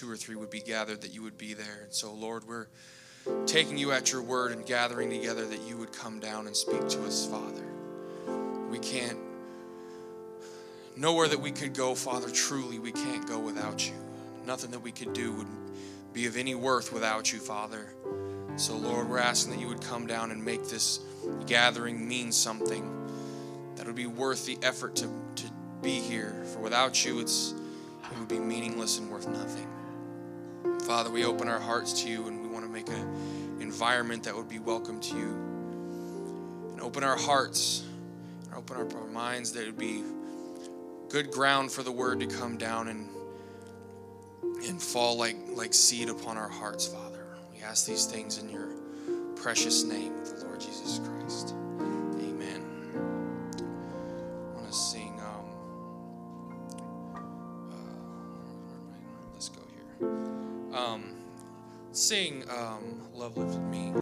two or three would be gathered, that you would be there. And so, Lord, we're taking you at your word and gathering together that you would come down and speak to us, Father. We can't, nowhere that we could go, Father, truly, we can't go without you. Nothing that we could do would be of any worth without you, Father. So, Lord, we're asking that you would come down and make this gathering mean something that would be worth the effort to, to be here. For without you, it's it would be meaningless and worth nothing. Father, we open our hearts to you and we want to make an environment that would be welcome to you. And open our hearts, and open our, our minds that would be good ground for the word to come down and and fall like, like seed upon our hearts, Father. We ask these things in your precious name, Um, sing um, "Love Lifted Me."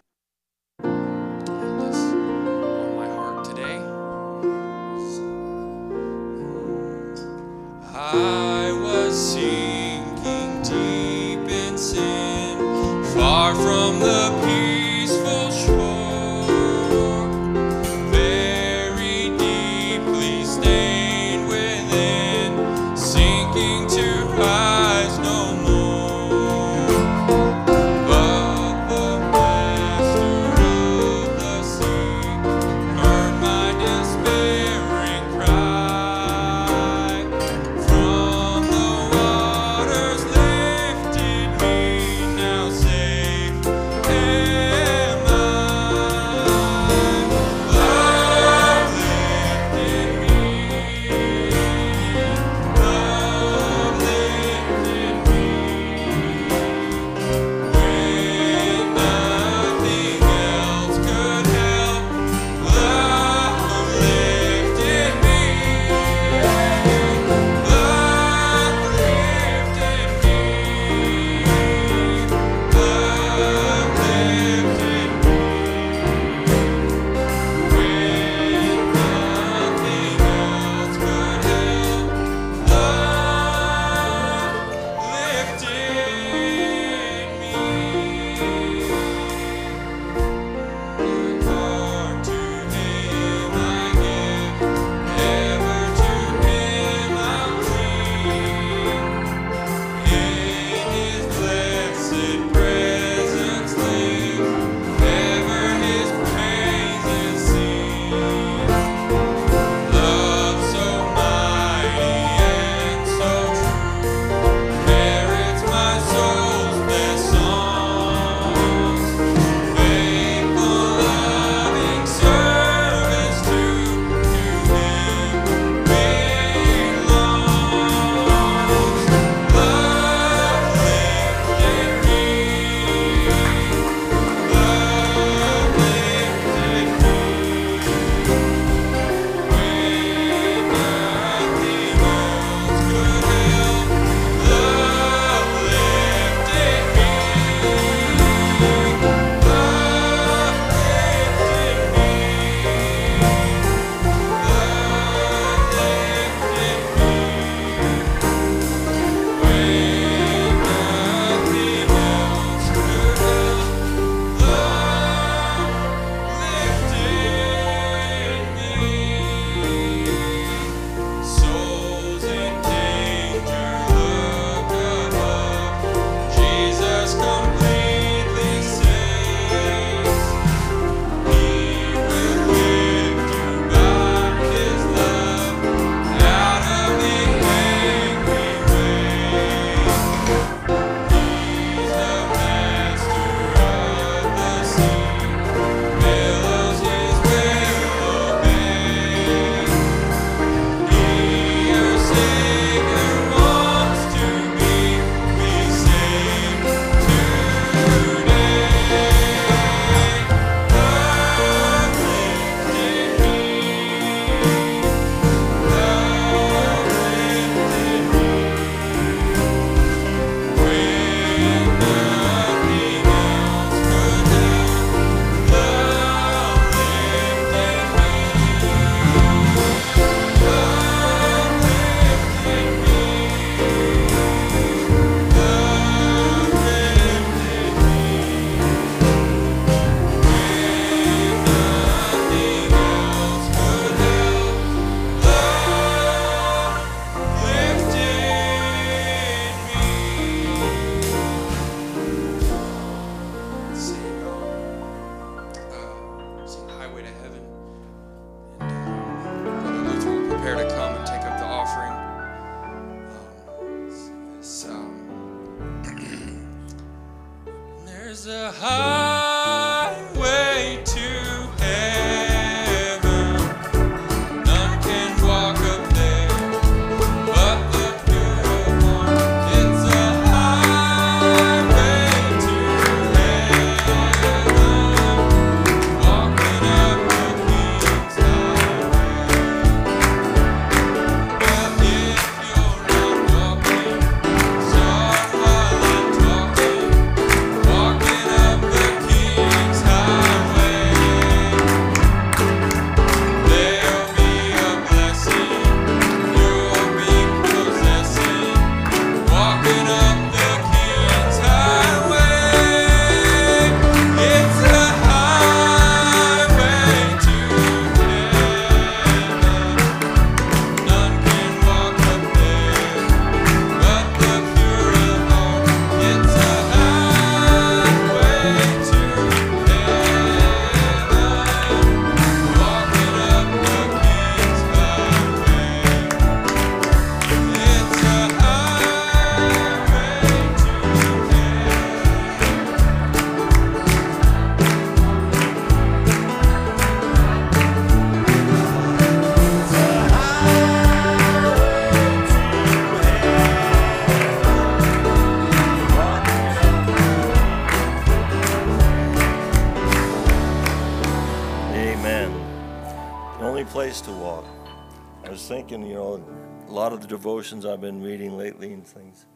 Devotions I've been reading lately and things,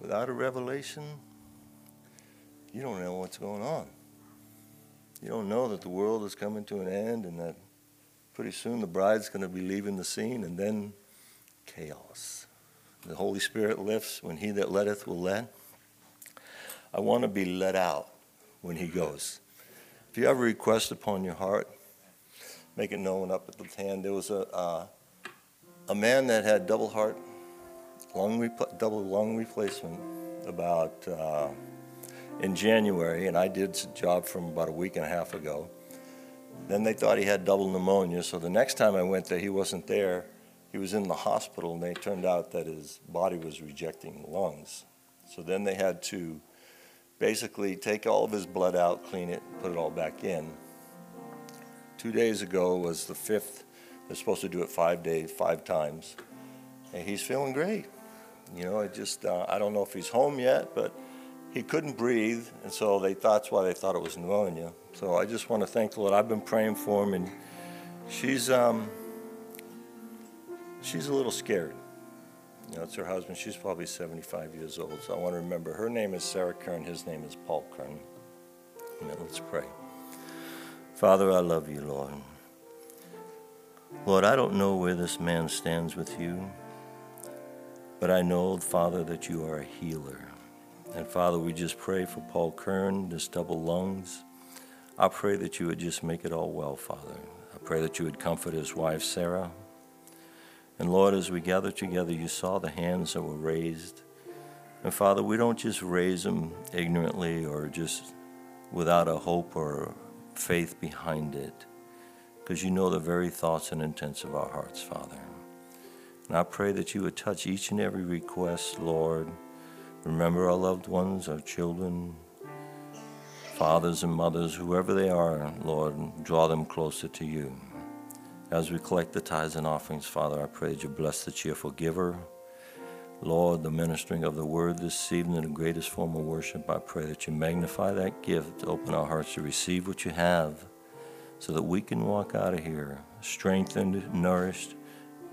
without a revelation, you don't know what's going on. You don't know that the world is coming to an end and that pretty soon the bride's going to be leaving the scene and then chaos. The Holy Spirit lifts when he that letteth will let. I want to be let out when he goes. If you have a request upon your heart, make it known up at the hand. There was a, uh, a man that had double heart, lung double lung replacement about uh, in January, and I did a job from about a week and a half ago. Then they thought he had double pneumonia, so the next time I went there, he wasn't there. He was in the hospital, and they turned out that his body was rejecting the lungs. So then they had to basically take all of his blood out, clean it, put it all back in. Two days ago was the fifth. They're supposed to do it five days, five times, and he's feeling great. You know, I just uh, I don't know if he's home yet, but he couldn't breathe, and so they that's why they thought it was pneumonia. So I just want to thank the Lord. I've been praying for him, and she's um she's a little scared. You know, it's her husband. She's probably 75 years old. So I want to remember her name is Sarah Kern. His name is Paul Kern. Let's pray. Father, I love you, Lord. Lord, I don't know where this man stands with you, but I know, Father, that you are a healer. And Father, we just pray for Paul Kern, this double lungs. I pray that you would just make it all well, Father. I pray that you would comfort his wife, Sarah. And Lord, as we gather together, you saw the hands that were raised. And Father, we don't just raise them ignorantly or just without a hope or faith behind it, because you know the very thoughts and intents of our hearts, Father. And I pray that you would touch each and every request, Lord. Remember our loved ones, our children, fathers and mothers, whoever they are, Lord, draw them closer to you. As we collect the tithes and offerings, Father, I pray that you bless the cheerful giver. Lord, the ministering of the word this evening, the greatest form of worship, I pray that you magnify that gift, open our hearts to receive what you have, so that we can walk out of here strengthened, nourished,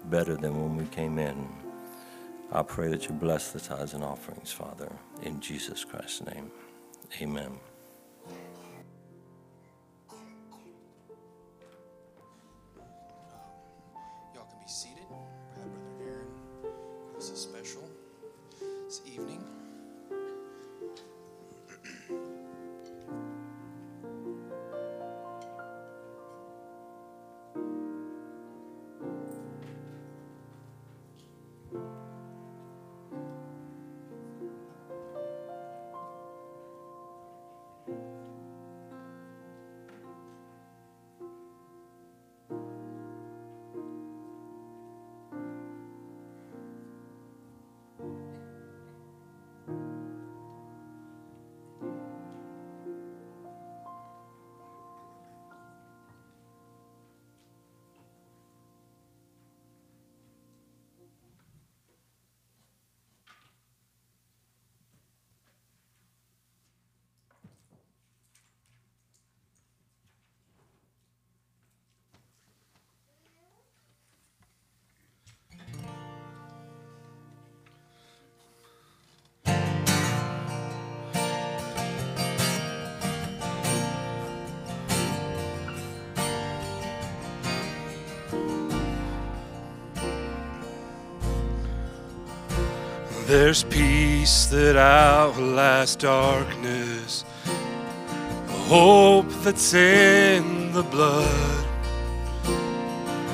better than when we came in. I pray that you bless the tithes and offerings, Father, in Jesus Christ's name. Amen. There's peace that outlasts darkness, a hope that's in the blood.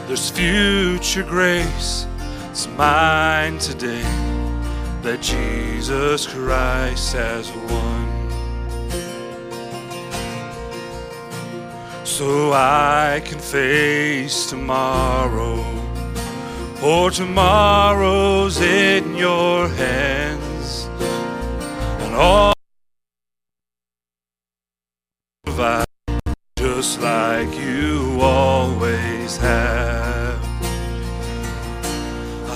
There's future grace, it's mine today that Jesus Christ has won. So I can face tomorrow, or tomorrow's in your hands and all provide just like you always have.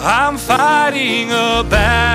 I'm fighting a battle.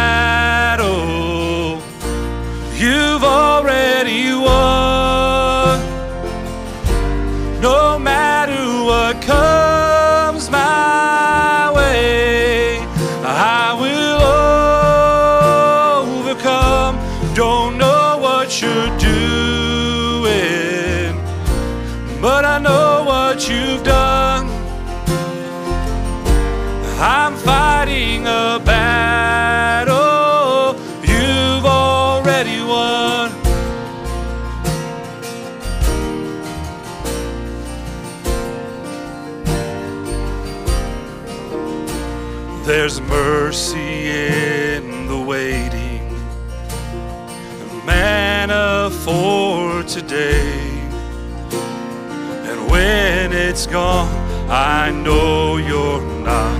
gone, I know you're not.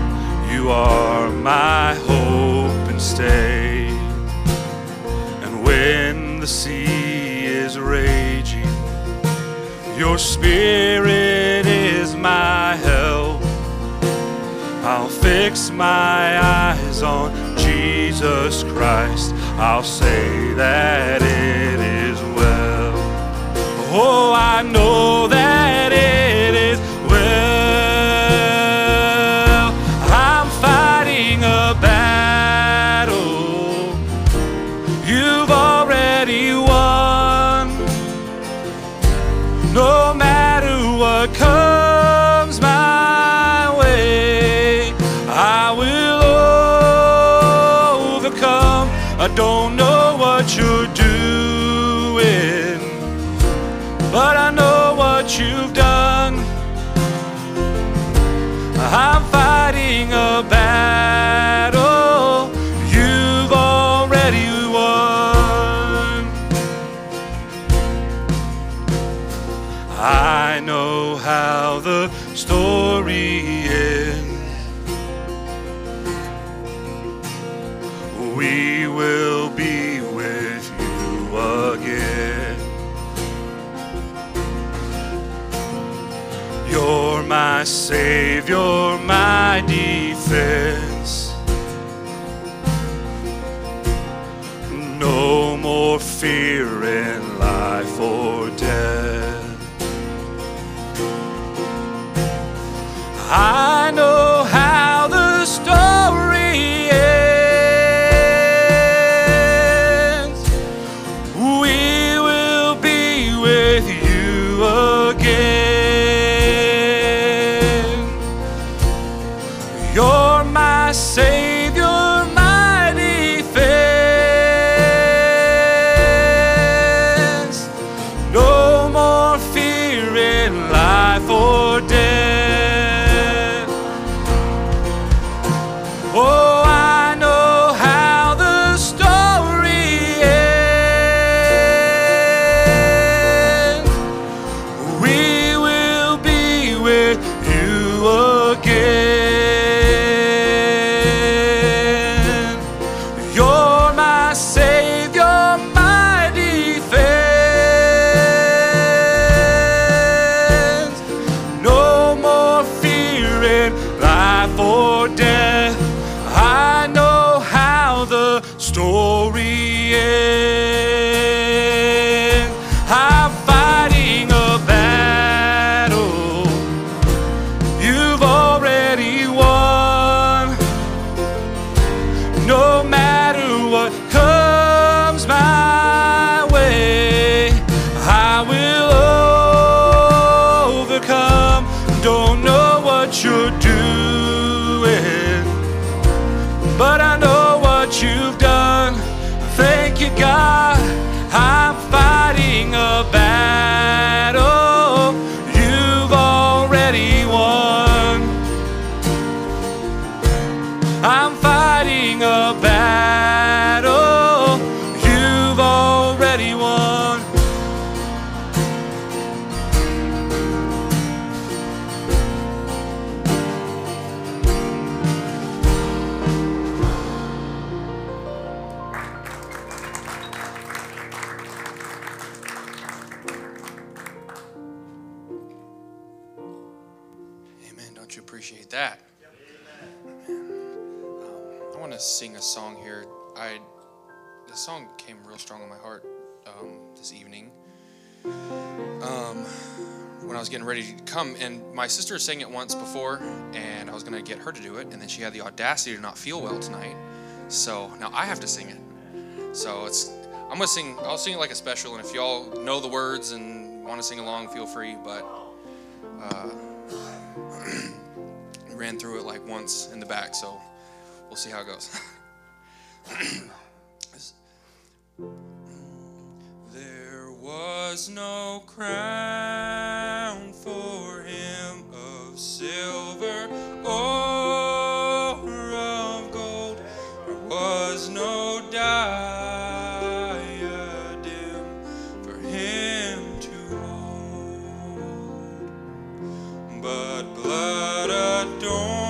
You are my hope and stay. And when the sea is raging, your spirit is my help. I'll fix my eyes on Jesus Christ. I'll say that it is well. Oh, I know that. what you've done. Savior. my sister sang it once before, and I was gonna get her to do it, and then she had the audacity to not feel well tonight, so now I have to sing it. So it's I'm gonna sing. I'll sing it like a special, and if y'all know the words and want to sing along, feel free. But uh, ran through it like once in the back, so we'll see how it goes. there was no crime silver or of gold. There was no diadem for him to hold, but blood adorned.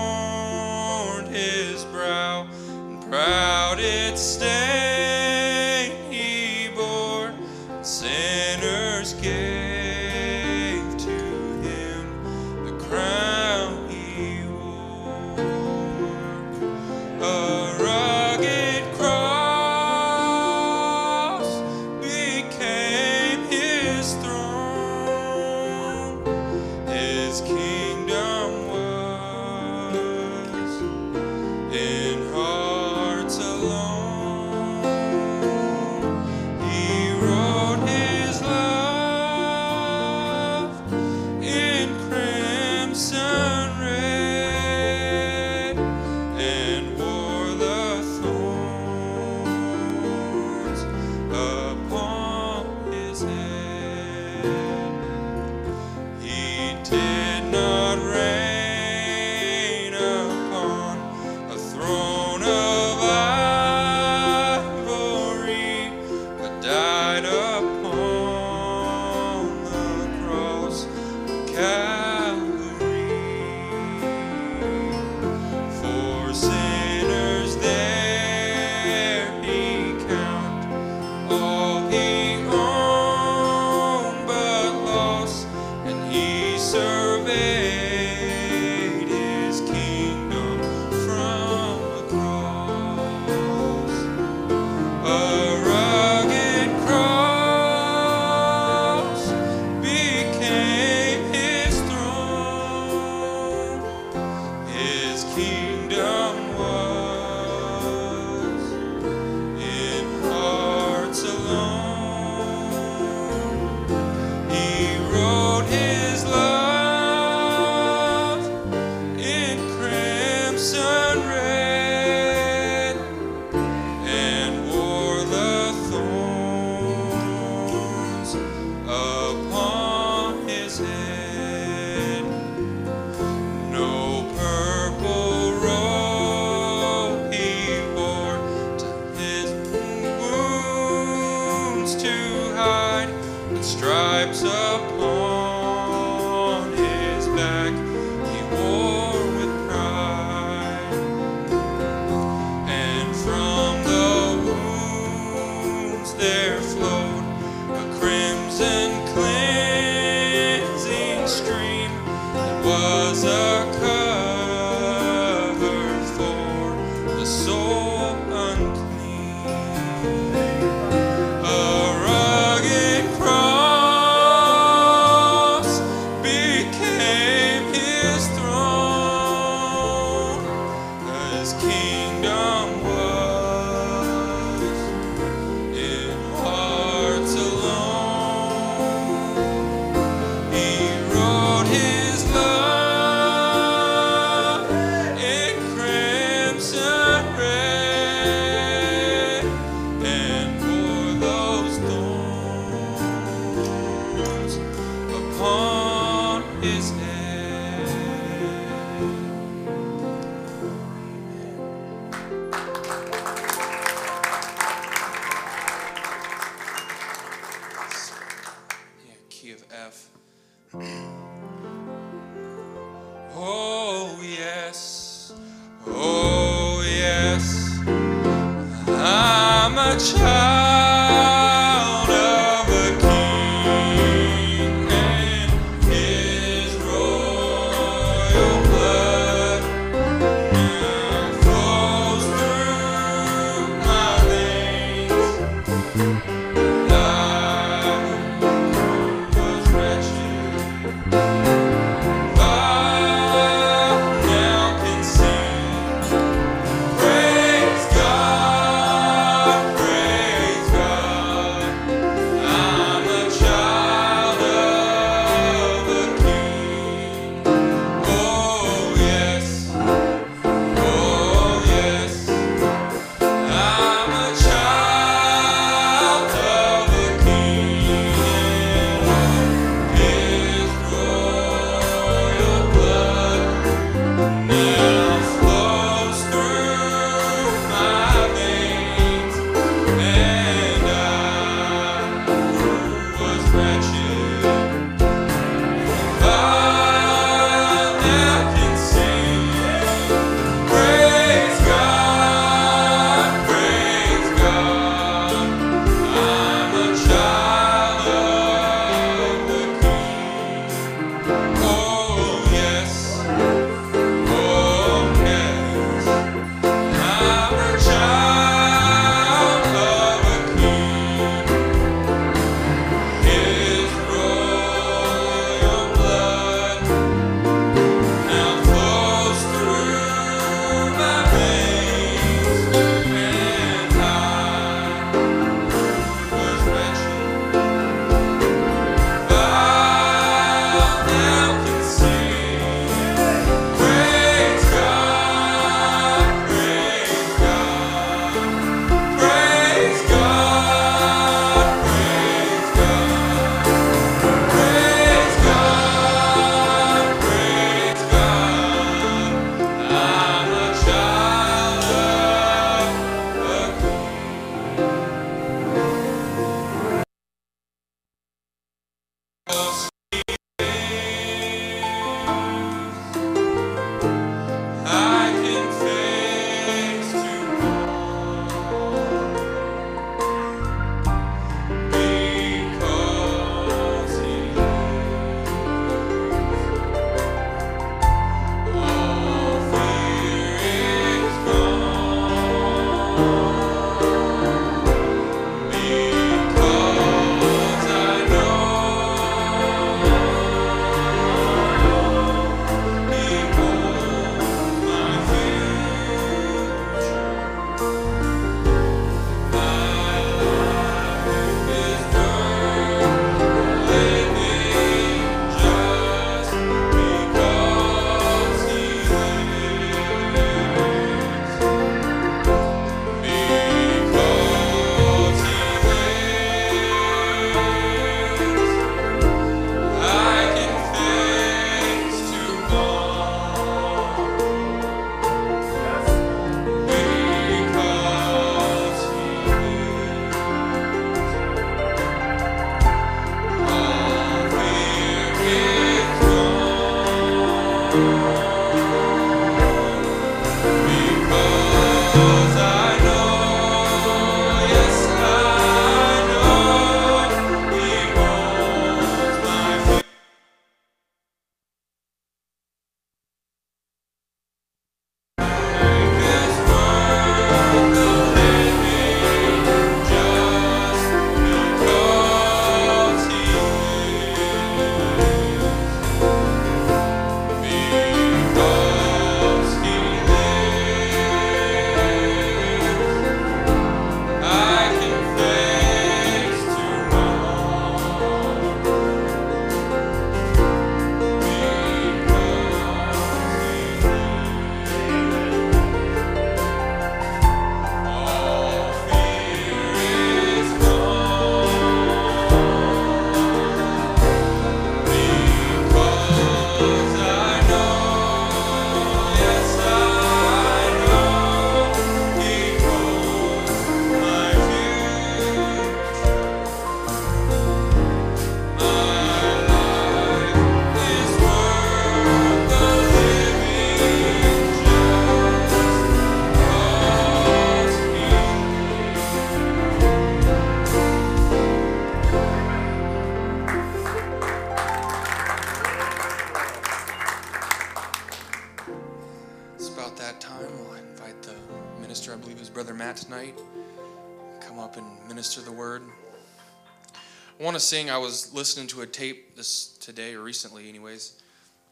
To sing. I was listening to a tape this today or recently, anyways.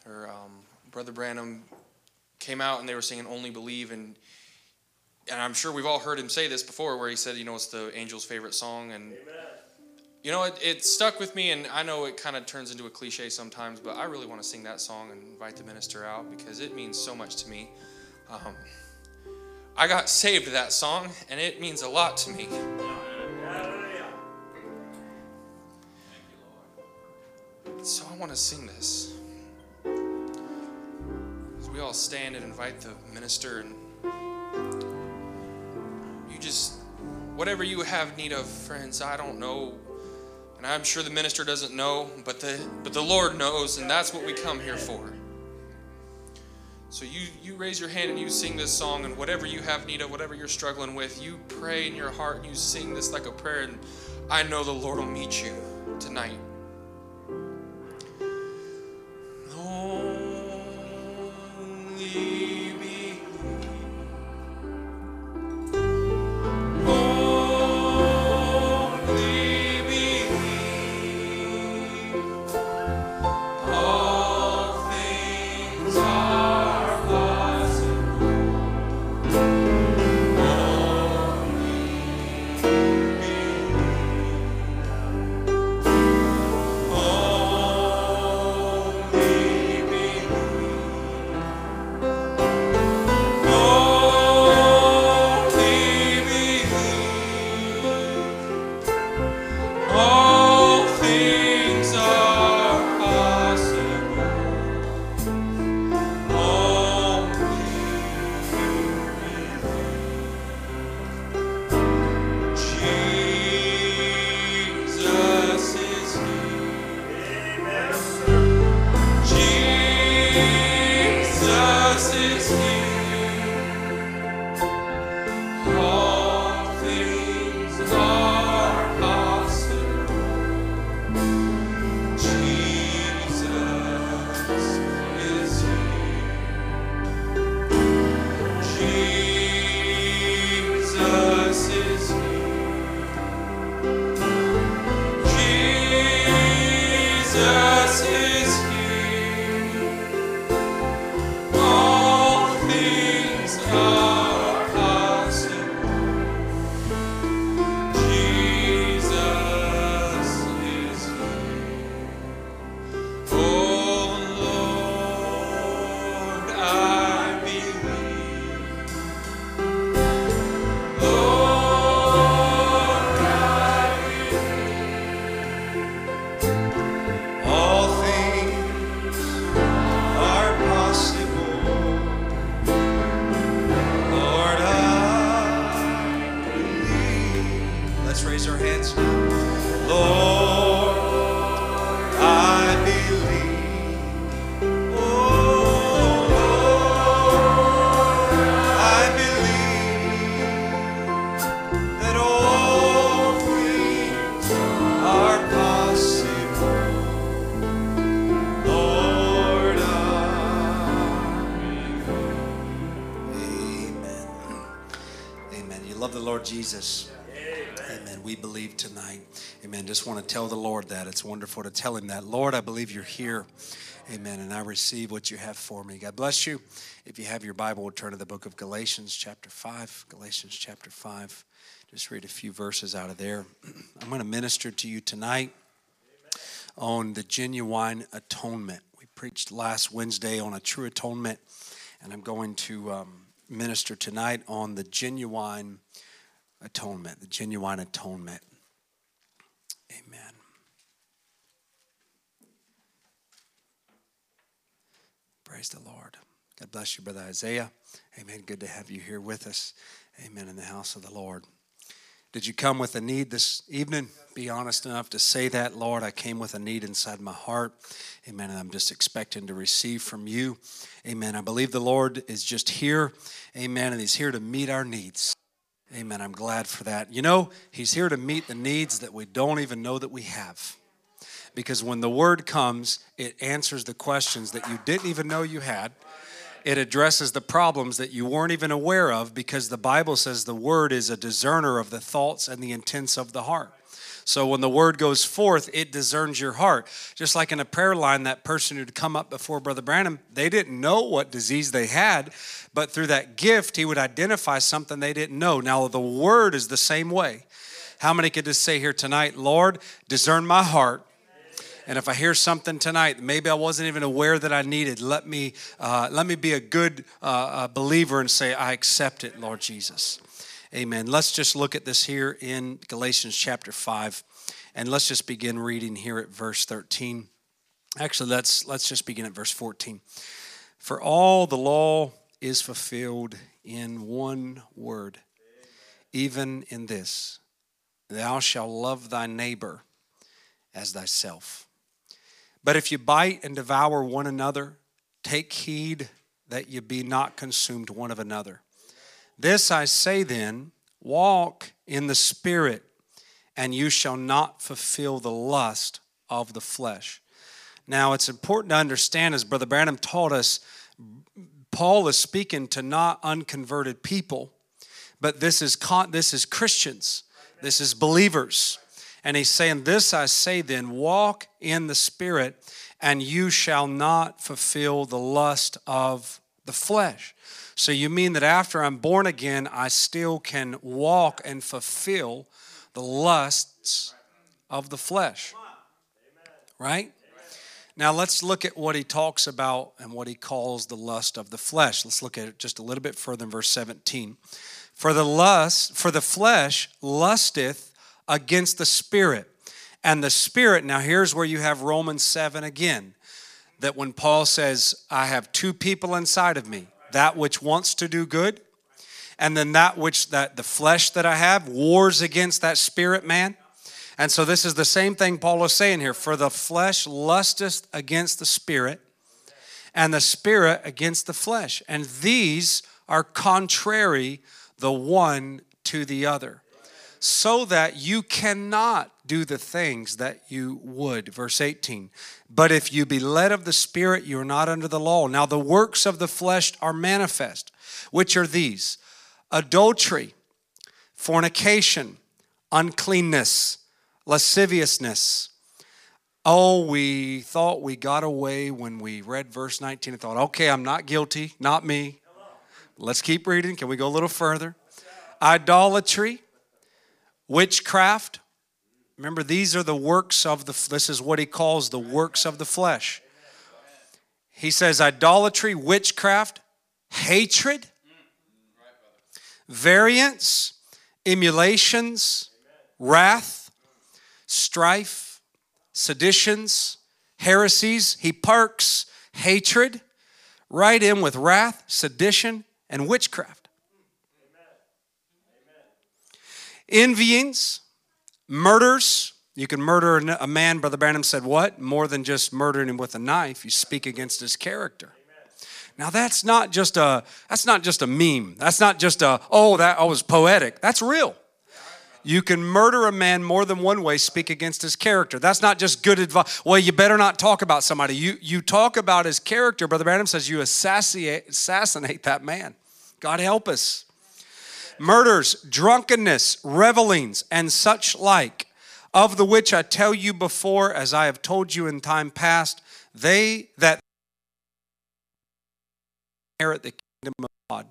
Or um, Brother Branham came out and they were singing "Only Believe," and and I'm sure we've all heard him say this before, where he said, you know, it's the angel's favorite song, and you know, it, it stuck with me, and I know it kind of turns into a cliche sometimes, but I really want to sing that song and invite the minister out because it means so much to me. Um, I got saved that song, and it means a lot to me. So I want to sing this. As we all stand and invite the minister, and you just, whatever you have need of, friends, I don't know. And I'm sure the minister doesn't know, but the, but the Lord knows, and that's what we come here for. So you, you raise your hand and you sing this song, and whatever you have need of, whatever you're struggling with, you pray in your heart and you sing this like a prayer, and I know the Lord will meet you tonight. Only It's wonderful to tell Him that. Lord, I believe you're here. Amen. And I receive what you have for me. God bless you. If you have your Bible, we'll turn to the book of Galatians, chapter 5. Galatians, chapter 5. Just read a few verses out of there. I'm going to minister to you tonight on the genuine atonement. We preached last Wednesday on a true atonement, and I'm going to um, minister tonight on the genuine atonement. The genuine atonement. Praise the Lord. God bless you, Brother Isaiah. Amen. Good to have you here with us. Amen. In the house of the Lord. Did you come with a need this evening? Be honest enough to say that, Lord. I came with a need inside my heart. Amen. And I'm just expecting to receive from you. Amen. I believe the Lord is just here. Amen. And He's here to meet our needs. Amen. I'm glad for that. You know, He's here to meet the needs that we don't even know that we have. Because when the word comes, it answers the questions that you didn't even know you had. It addresses the problems that you weren't even aware of because the Bible says the word is a discerner of the thoughts and the intents of the heart. So when the word goes forth, it discerns your heart. Just like in a prayer line, that person who'd come up before Brother Branham, they didn't know what disease they had, but through that gift, he would identify something they didn't know. Now, the word is the same way. How many could just say here tonight, Lord, discern my heart? And if I hear something tonight, maybe I wasn't even aware that I needed, let me, uh, let me be a good uh, uh, believer and say, I accept it, Lord Jesus. Amen. Let's just look at this here in Galatians chapter 5. And let's just begin reading here at verse 13. Actually, let's, let's just begin at verse 14. For all the law is fulfilled in one word, even in this Thou shalt love thy neighbor as thyself. But if you bite and devour one another, take heed that you be not consumed one of another. This I say then walk in the Spirit, and you shall not fulfill the lust of the flesh. Now, it's important to understand, as Brother Branham taught us, Paul is speaking to not unconverted people, but this is, this is Christians, this is believers. And he's saying, This I say then, walk in the Spirit, and you shall not fulfill the lust of the flesh. So you mean that after I'm born again, I still can walk and fulfill the lusts of the flesh? Right? Now let's look at what he talks about and what he calls the lust of the flesh. Let's look at it just a little bit further in verse 17. For the lust, for the flesh lusteth against the spirit. And the spirit, now here's where you have Romans 7 again. That when Paul says, I have two people inside of me, that which wants to do good, and then that which that the flesh that I have wars against that spirit man. And so this is the same thing Paul is saying here. For the flesh lusteth against the spirit, and the spirit against the flesh. And these are contrary the one to the other, so that you cannot do the things that you would. Verse 18. But if you be led of the Spirit, you are not under the law. Now the works of the flesh are manifest, which are these adultery, fornication, uncleanness, lasciviousness. Oh, we thought we got away when we read verse 19 and thought, okay, I'm not guilty, not me. Let's keep reading. Can we go a little further? Idolatry, witchcraft, Remember, these are the works of the, this is what he calls the works of the flesh. He says idolatry, witchcraft, hatred, variance, emulations, wrath, strife, seditions, heresies. He parks hatred right in with wrath, sedition, and witchcraft. Envyings, Murders, you can murder a man, Brother Branham said, what? More than just murdering him with a knife, you speak against his character. Now that's not just a that's not just a meme. That's not just a oh that oh, was poetic. That's real. You can murder a man more than one way, speak against his character. That's not just good advice. Well, you better not talk about somebody. You you talk about his character. Brother Branham says you assassinate assassinate that man. God help us murders, drunkenness, revelings, and such like, of the which I tell you before, as I have told you in time past, they that inherit the kingdom of God.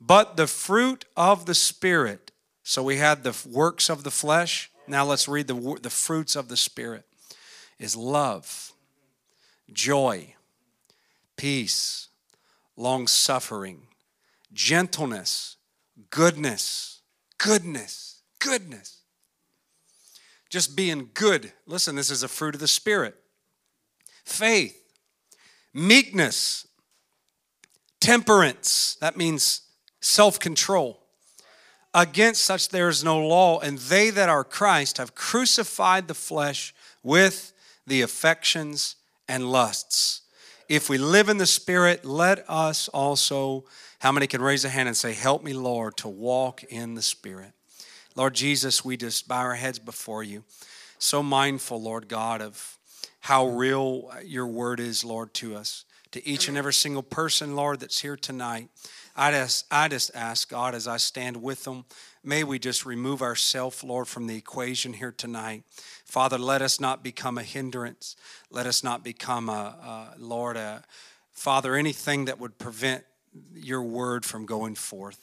But the fruit of the Spirit, so we had the works of the flesh. Now let's read the, the fruits of the Spirit is love, joy, peace, long suffering, gentleness goodness, goodness, goodness. Just being good. Listen, this is a fruit of the Spirit. Faith, meekness, temperance. That means self control. Against such there is no law, and they that are Christ have crucified the flesh with the affections and lusts. If we live in the Spirit, let us also how many can raise a hand and say, Help me, Lord, to walk in the Spirit? Lord Jesus, we just bow our heads before you. So mindful, Lord God, of how real your word is, Lord, to us. to each and every single person, Lord, that's here tonight. I just, I just ask, God, as I stand with them, may we just remove ourselves, Lord, from the equation here tonight. Father, let us not become a hindrance. Let us not become a, a Lord, a, Father, anything that would prevent your word from going forth.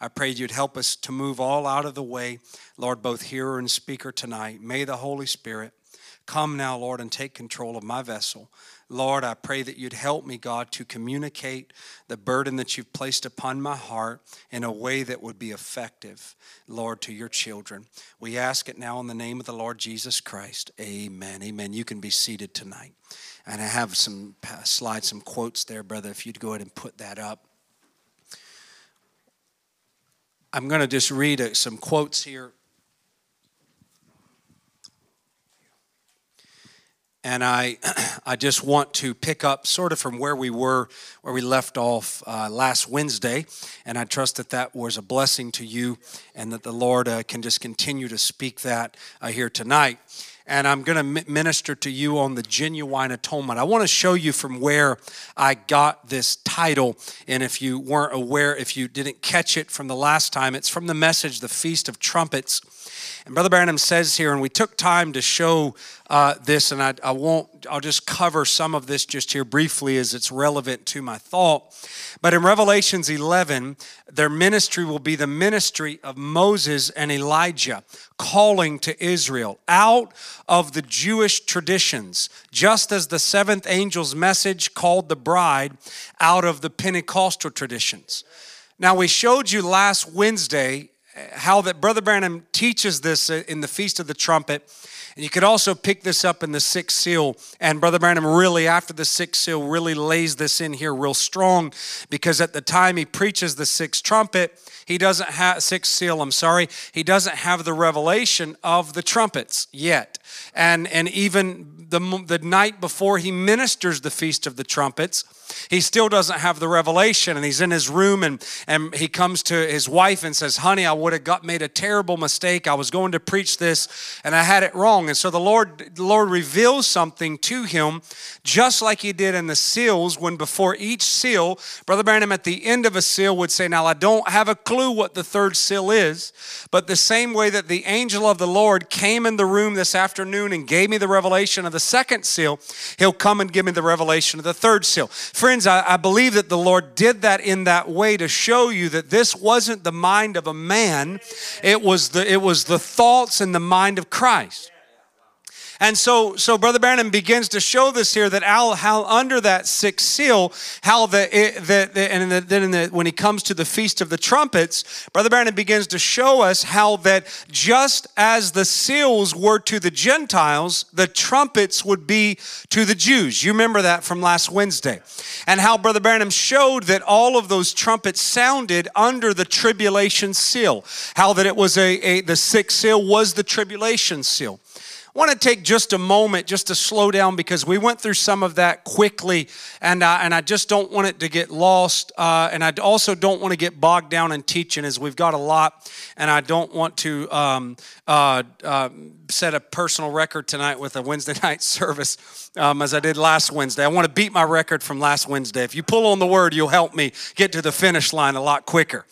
I pray you'd help us to move all out of the way, Lord, both hearer and speaker tonight. May the Holy Spirit come now, Lord, and take control of my vessel. Lord, I pray that you'd help me, God, to communicate the burden that you've placed upon my heart in a way that would be effective, Lord, to your children. We ask it now in the name of the Lord Jesus Christ. Amen. Amen. You can be seated tonight. And I have some slides, some quotes there, brother, if you'd go ahead and put that up. I'm going to just read uh, some quotes here. And I, I just want to pick up sort of from where we were, where we left off uh, last Wednesday. And I trust that that was a blessing to you and that the Lord uh, can just continue to speak that uh, here tonight and I'm going to minister to you on the genuine atonement. I want to show you from where I got this title. And if you weren't aware, if you didn't catch it from the last time, it's from the message, The Feast of Trumpets. And Brother Branham says here, and we took time to show uh, this, and I, I won't, I'll just cover some of this just here briefly as it's relevant to my thought. But in Revelations 11, their ministry will be the ministry of Moses and Elijah calling to Israel out of the Jewish traditions, just as the seventh angel's message called the bride out of the Pentecostal traditions. Now, we showed you last Wednesday how that Brother Branham teaches this in the Feast of the Trumpet. And you could also pick this up in the sixth seal. And Brother Branham really, after the sixth seal, really lays this in here real strong because at the time he preaches the sixth trumpet, he doesn't have sixth seal, I'm sorry, he doesn't have the revelation of the trumpets yet. And and even the, the night before he ministers the Feast of the Trumpets, he still doesn't have the revelation and he's in his room and, and he comes to his wife and says honey i would have got made a terrible mistake i was going to preach this and i had it wrong and so the lord the lord reveals something to him just like he did in the seals when before each seal brother branham at the end of a seal would say now i don't have a clue what the third seal is but the same way that the angel of the lord came in the room this afternoon and gave me the revelation of the second seal he'll come and give me the revelation of the third seal. Friends, I, I, believe that the Lord did that in that way to show you that this wasn't the mind of a man, it was the, it was the thoughts and the mind of Christ. And so, so Brother Branham begins to show this here that Al, how under that sixth seal, how the, the, the and then the, when he comes to the Feast of the Trumpets, Brother Branham begins to show us how that just as the seals were to the Gentiles, the trumpets would be to the Jews. You remember that from last Wednesday. And how Brother Branham showed that all of those trumpets sounded under the tribulation seal. How that it was a, a the sixth seal was the tribulation seal. I want to take just a moment just to slow down because we went through some of that quickly, and, uh, and I just don't want it to get lost. Uh, and I also don't want to get bogged down in teaching as we've got a lot, and I don't want to um, uh, uh set a personal record tonight with a Wednesday night service um, as I did last Wednesday. I want to beat my record from last Wednesday. If you pull on the word, you'll help me get to the finish line a lot quicker.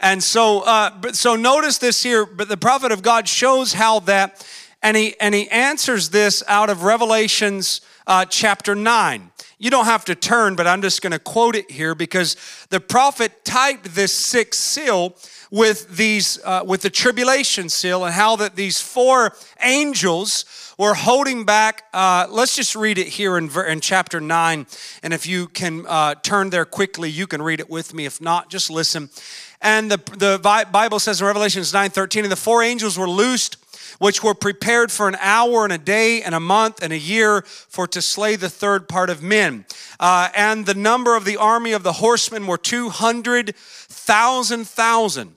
And so, uh, but so notice this here. But the prophet of God shows how that and he, and he answers this out of Revelations uh, chapter 9. You don't have to turn, but I'm just going to quote it here because the prophet typed this sixth seal with these uh, with the tribulation seal and how that these four angels were holding back uh, let's just read it here in, in chapter 9 and if you can uh, turn there quickly you can read it with me. If not just listen. And the, the bible says in revelations 9 13 and the four angels were loosed which were prepared for an hour and a day and a month and a year for to slay the third part of men. Uh, and the number of the army of the horsemen were 200,000 thousand.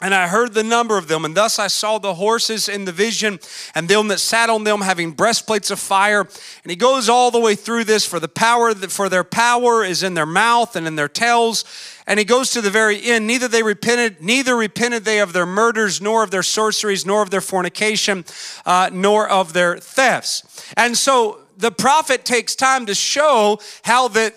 And I heard the number of them, and thus I saw the horses in the vision, and them that sat on them having breastplates of fire. And he goes all the way through this for the power, for their power is in their mouth and in their tails. And he goes to the very end. Neither they repented, neither repented they of their murders, nor of their sorceries, nor of their fornication, uh, nor of their thefts. And so the prophet takes time to show how that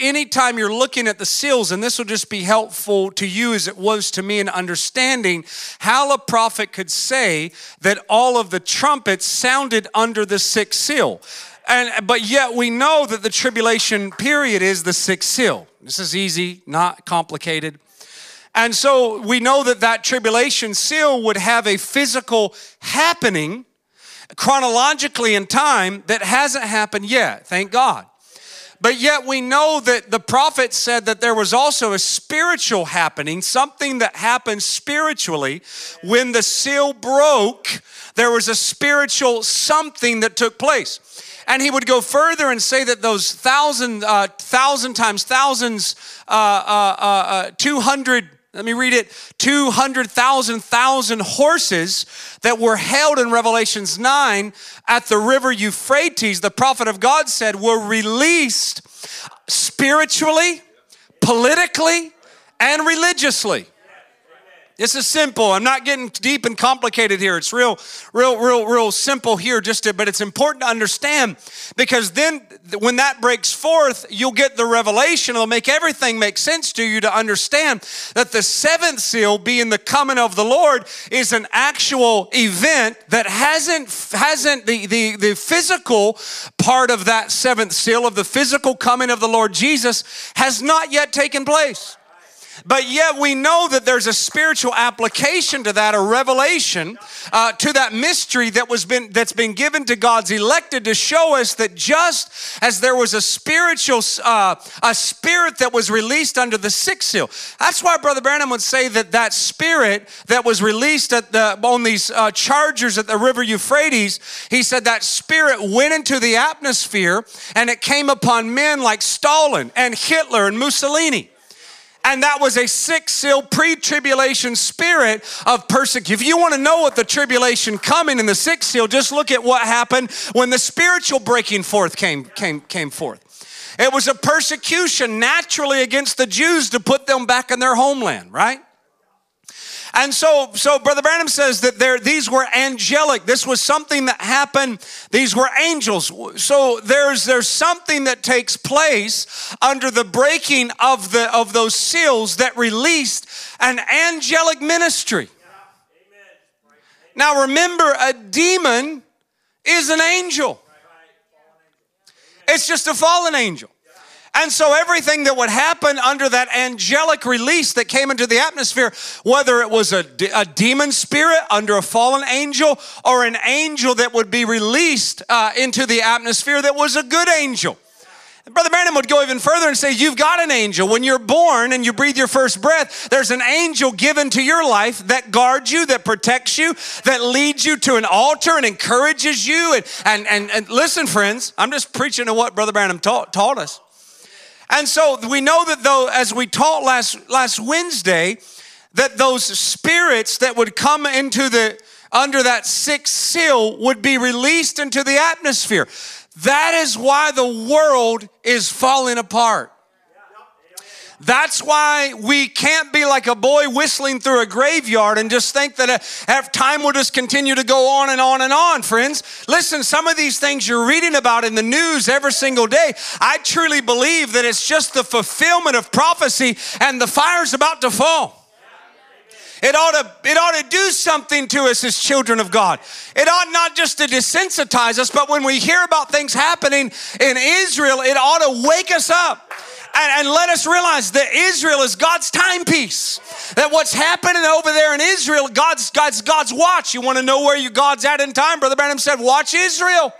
anytime you're looking at the seals, and this will just be helpful to you as it was to me in understanding how a prophet could say that all of the trumpets sounded under the sixth seal. And, but yet we know that the tribulation period is the sixth seal. This is easy, not complicated. And so we know that that tribulation seal would have a physical happening chronologically in time that hasn't happened yet, thank God. But yet we know that the prophet said that there was also a spiritual happening, something that happened spiritually when the seal broke. There was a spiritual something that took place. And he would go further and say that those thousand, uh, thousand times thousands, uh, uh, uh, uh 200 let me read it 200,000 thousand horses that were held in Revelations 9 at the river Euphrates, the prophet of God said, were released spiritually, politically, and religiously. This is simple. I'm not getting deep and complicated here. It's real, real, real, real simple here, just to, but it's important to understand because then when that breaks forth, you'll get the revelation. It'll make everything make sense to you to understand that the seventh seal, being the coming of the Lord, is an actual event that hasn't hasn't the, the, the physical part of that seventh seal of the physical coming of the Lord Jesus has not yet taken place. But yet we know that there's a spiritual application to that, a revelation uh, to that mystery that was been that's been given to God's elected to show us that just as there was a spiritual uh, a spirit that was released under the sixth seal. That's why Brother Branham would say that that spirit that was released at the on these uh, chargers at the river Euphrates, he said that spirit went into the atmosphere and it came upon men like Stalin and Hitler and Mussolini. And that was a six seal pre tribulation spirit of persecution. If you want to know what the tribulation coming in the sixth seal, just look at what happened when the spiritual breaking forth came, came, came forth. It was a persecution naturally against the Jews to put them back in their homeland, right? And so, so Brother Branham says that there, these were angelic. This was something that happened. These were angels. So there's, there's something that takes place under the breaking of, the, of those seals that released an angelic ministry. Now remember, a demon is an angel. It's just a fallen angel. And so everything that would happen under that angelic release that came into the atmosphere, whether it was a, a demon spirit under a fallen angel or an angel that would be released uh, into the atmosphere that was a good angel. Brother Branham would go even further and say, You've got an angel. When you're born and you breathe your first breath, there's an angel given to your life that guards you, that protects you, that leads you to an altar and encourages you. And, and, and, and listen, friends, I'm just preaching to what Brother Branham taught, taught us. And so we know that though, as we taught last, last Wednesday, that those spirits that would come into the under that sixth seal would be released into the atmosphere. That is why the world is falling apart. That's why we can't be like a boy whistling through a graveyard and just think that uh, time will just continue to go on and on and on, friends. Listen, some of these things you're reading about in the news every single day, I truly believe that it's just the fulfillment of prophecy and the fire's about to fall. It ought to, it ought to do something to us as children of God. It ought not just to desensitize us, but when we hear about things happening in Israel, it ought to wake us up and, and let us realize that Israel is God's timepiece. That what's happening over there in Israel, God's God's God's watch. You want to know where your God's at in time? Brother Branham said, "Watch Israel."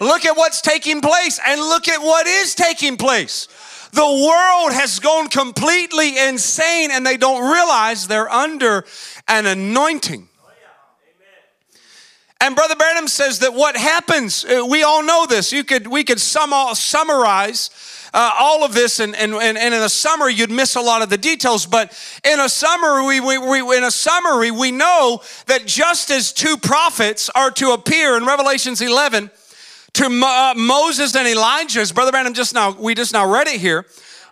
Look at what's taking place and look at what is taking place. The world has gone completely insane and they don't realize they're under an anointing. And Brother Branham says that what happens, uh, we all know this. You could, we could sum, all, summarize uh, all of this, and, and, and, in a summary, you'd miss a lot of the details. But in a summary, we, we, in a summary, we know that just as two prophets are to appear in Revelations 11 to uh, Moses and Elijah, as Brother Branham just now, we just now read it here.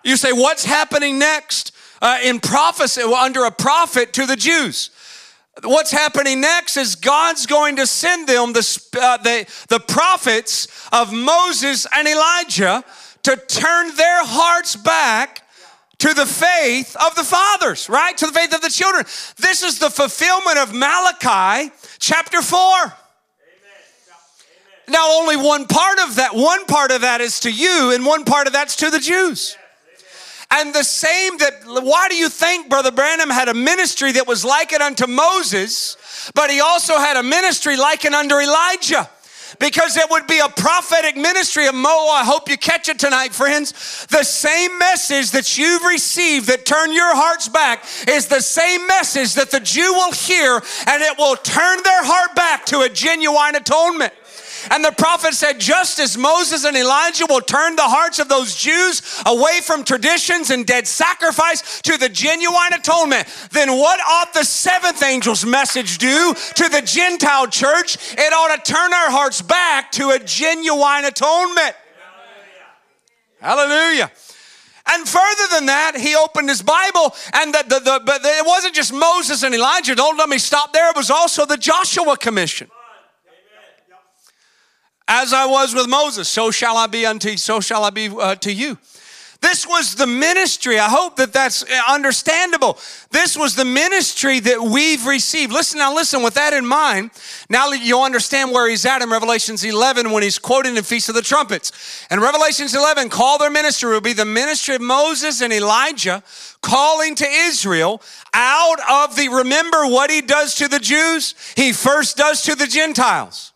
You say, what's happening next uh, in prophecy under a prophet to the Jews? what's happening next is God's going to send them the, uh, the, the prophets of Moses and Elijah to turn their hearts back to the faith of the fathers, right? To the faith of the children. This is the fulfillment of Malachi chapter 4. Amen. Now, only one part of that, one part of that is to you, and one part of that's to the Jews. And the same that, why do you think Brother Branham had a ministry that was likened unto Moses, but he also had a ministry likened unto Elijah? Because it would be a prophetic ministry of Mo. I hope you catch it tonight, friends. The same message that you've received that turn your hearts back is the same message that the Jew will hear and it will turn their heart back to a genuine atonement. And the prophet said, just as Moses and Elijah will turn the hearts of those Jews away from traditions and dead sacrifice to the genuine atonement, then what ought the seventh angel's message do to the Gentile church? It ought to turn our hearts back to a genuine atonement. Hallelujah. Hallelujah. And further than that, he opened his Bible, and the, the, the, but it wasn't just Moses and Elijah. Don't let me stop there. It was also the Joshua Commission. As I was with Moses, so shall I be unto so shall I be uh, to you. This was the ministry. I hope that that's uh, understandable. This was the ministry that we've received. Listen now, listen, with that in mind, now you'll understand where he's at in Revelations 11 when he's quoting in Feast of the Trumpets. In Revelations 11, call their ministry will be the ministry of Moses and Elijah calling to Israel out of the, remember what he does to the Jews? He first does to the Gentiles.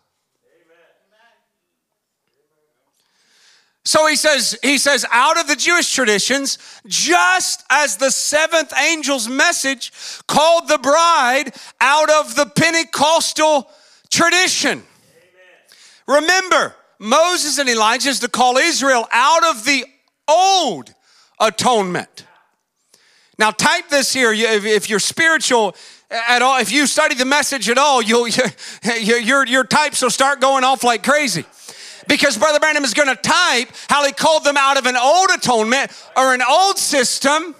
So he says, he says, out of the Jewish traditions, just as the seventh angel's message called the bride out of the Pentecostal tradition. Amen. Remember, Moses and Elijah is to call Israel out of the old atonement. Now, type this here if you're spiritual at all, if you study the message at all, you'll, your, your types will start going off like crazy because Brother Branham is going to type how he called them out of an old atonement or an old system.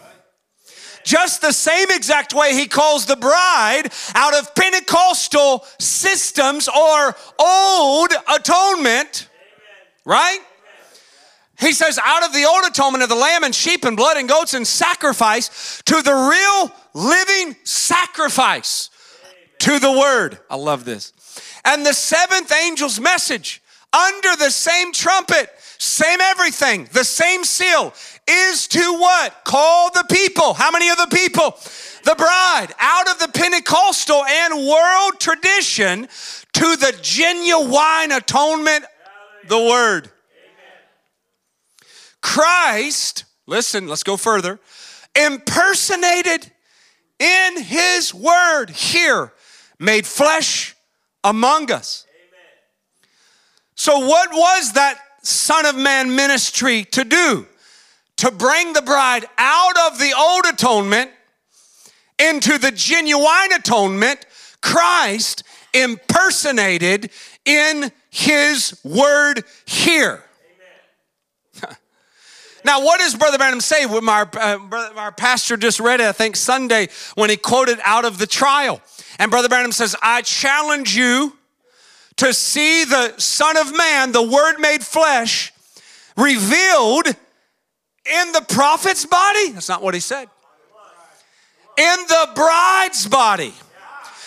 Just the same exact way he calls the bride out of Pentecostal systems or old atonement, right? He says, out of the old atonement of the lamb and sheep and blood and goats and sacrifice to the real living sacrifice to the word. I love this. And the seventh angel's message under the same trumpet, same everything, the same seal is to what? Call the people. How many of the people? The bride out of the Pentecostal and world tradition to the genuine atonement, the word. Christ, listen, let's go further, impersonated in his word here, made flesh among us. So, what was that Son of Man ministry to do? To bring the bride out of the old atonement into the genuine atonement, Christ impersonated in his word here. Now, what does Brother Branham say? When our, uh, our pastor just read it, I think Sunday, when he quoted out of the trial. And Brother Branham says, I challenge you to see the Son of Man, the Word made flesh, revealed in the prophet's body? That's not what he said. In the bride's body.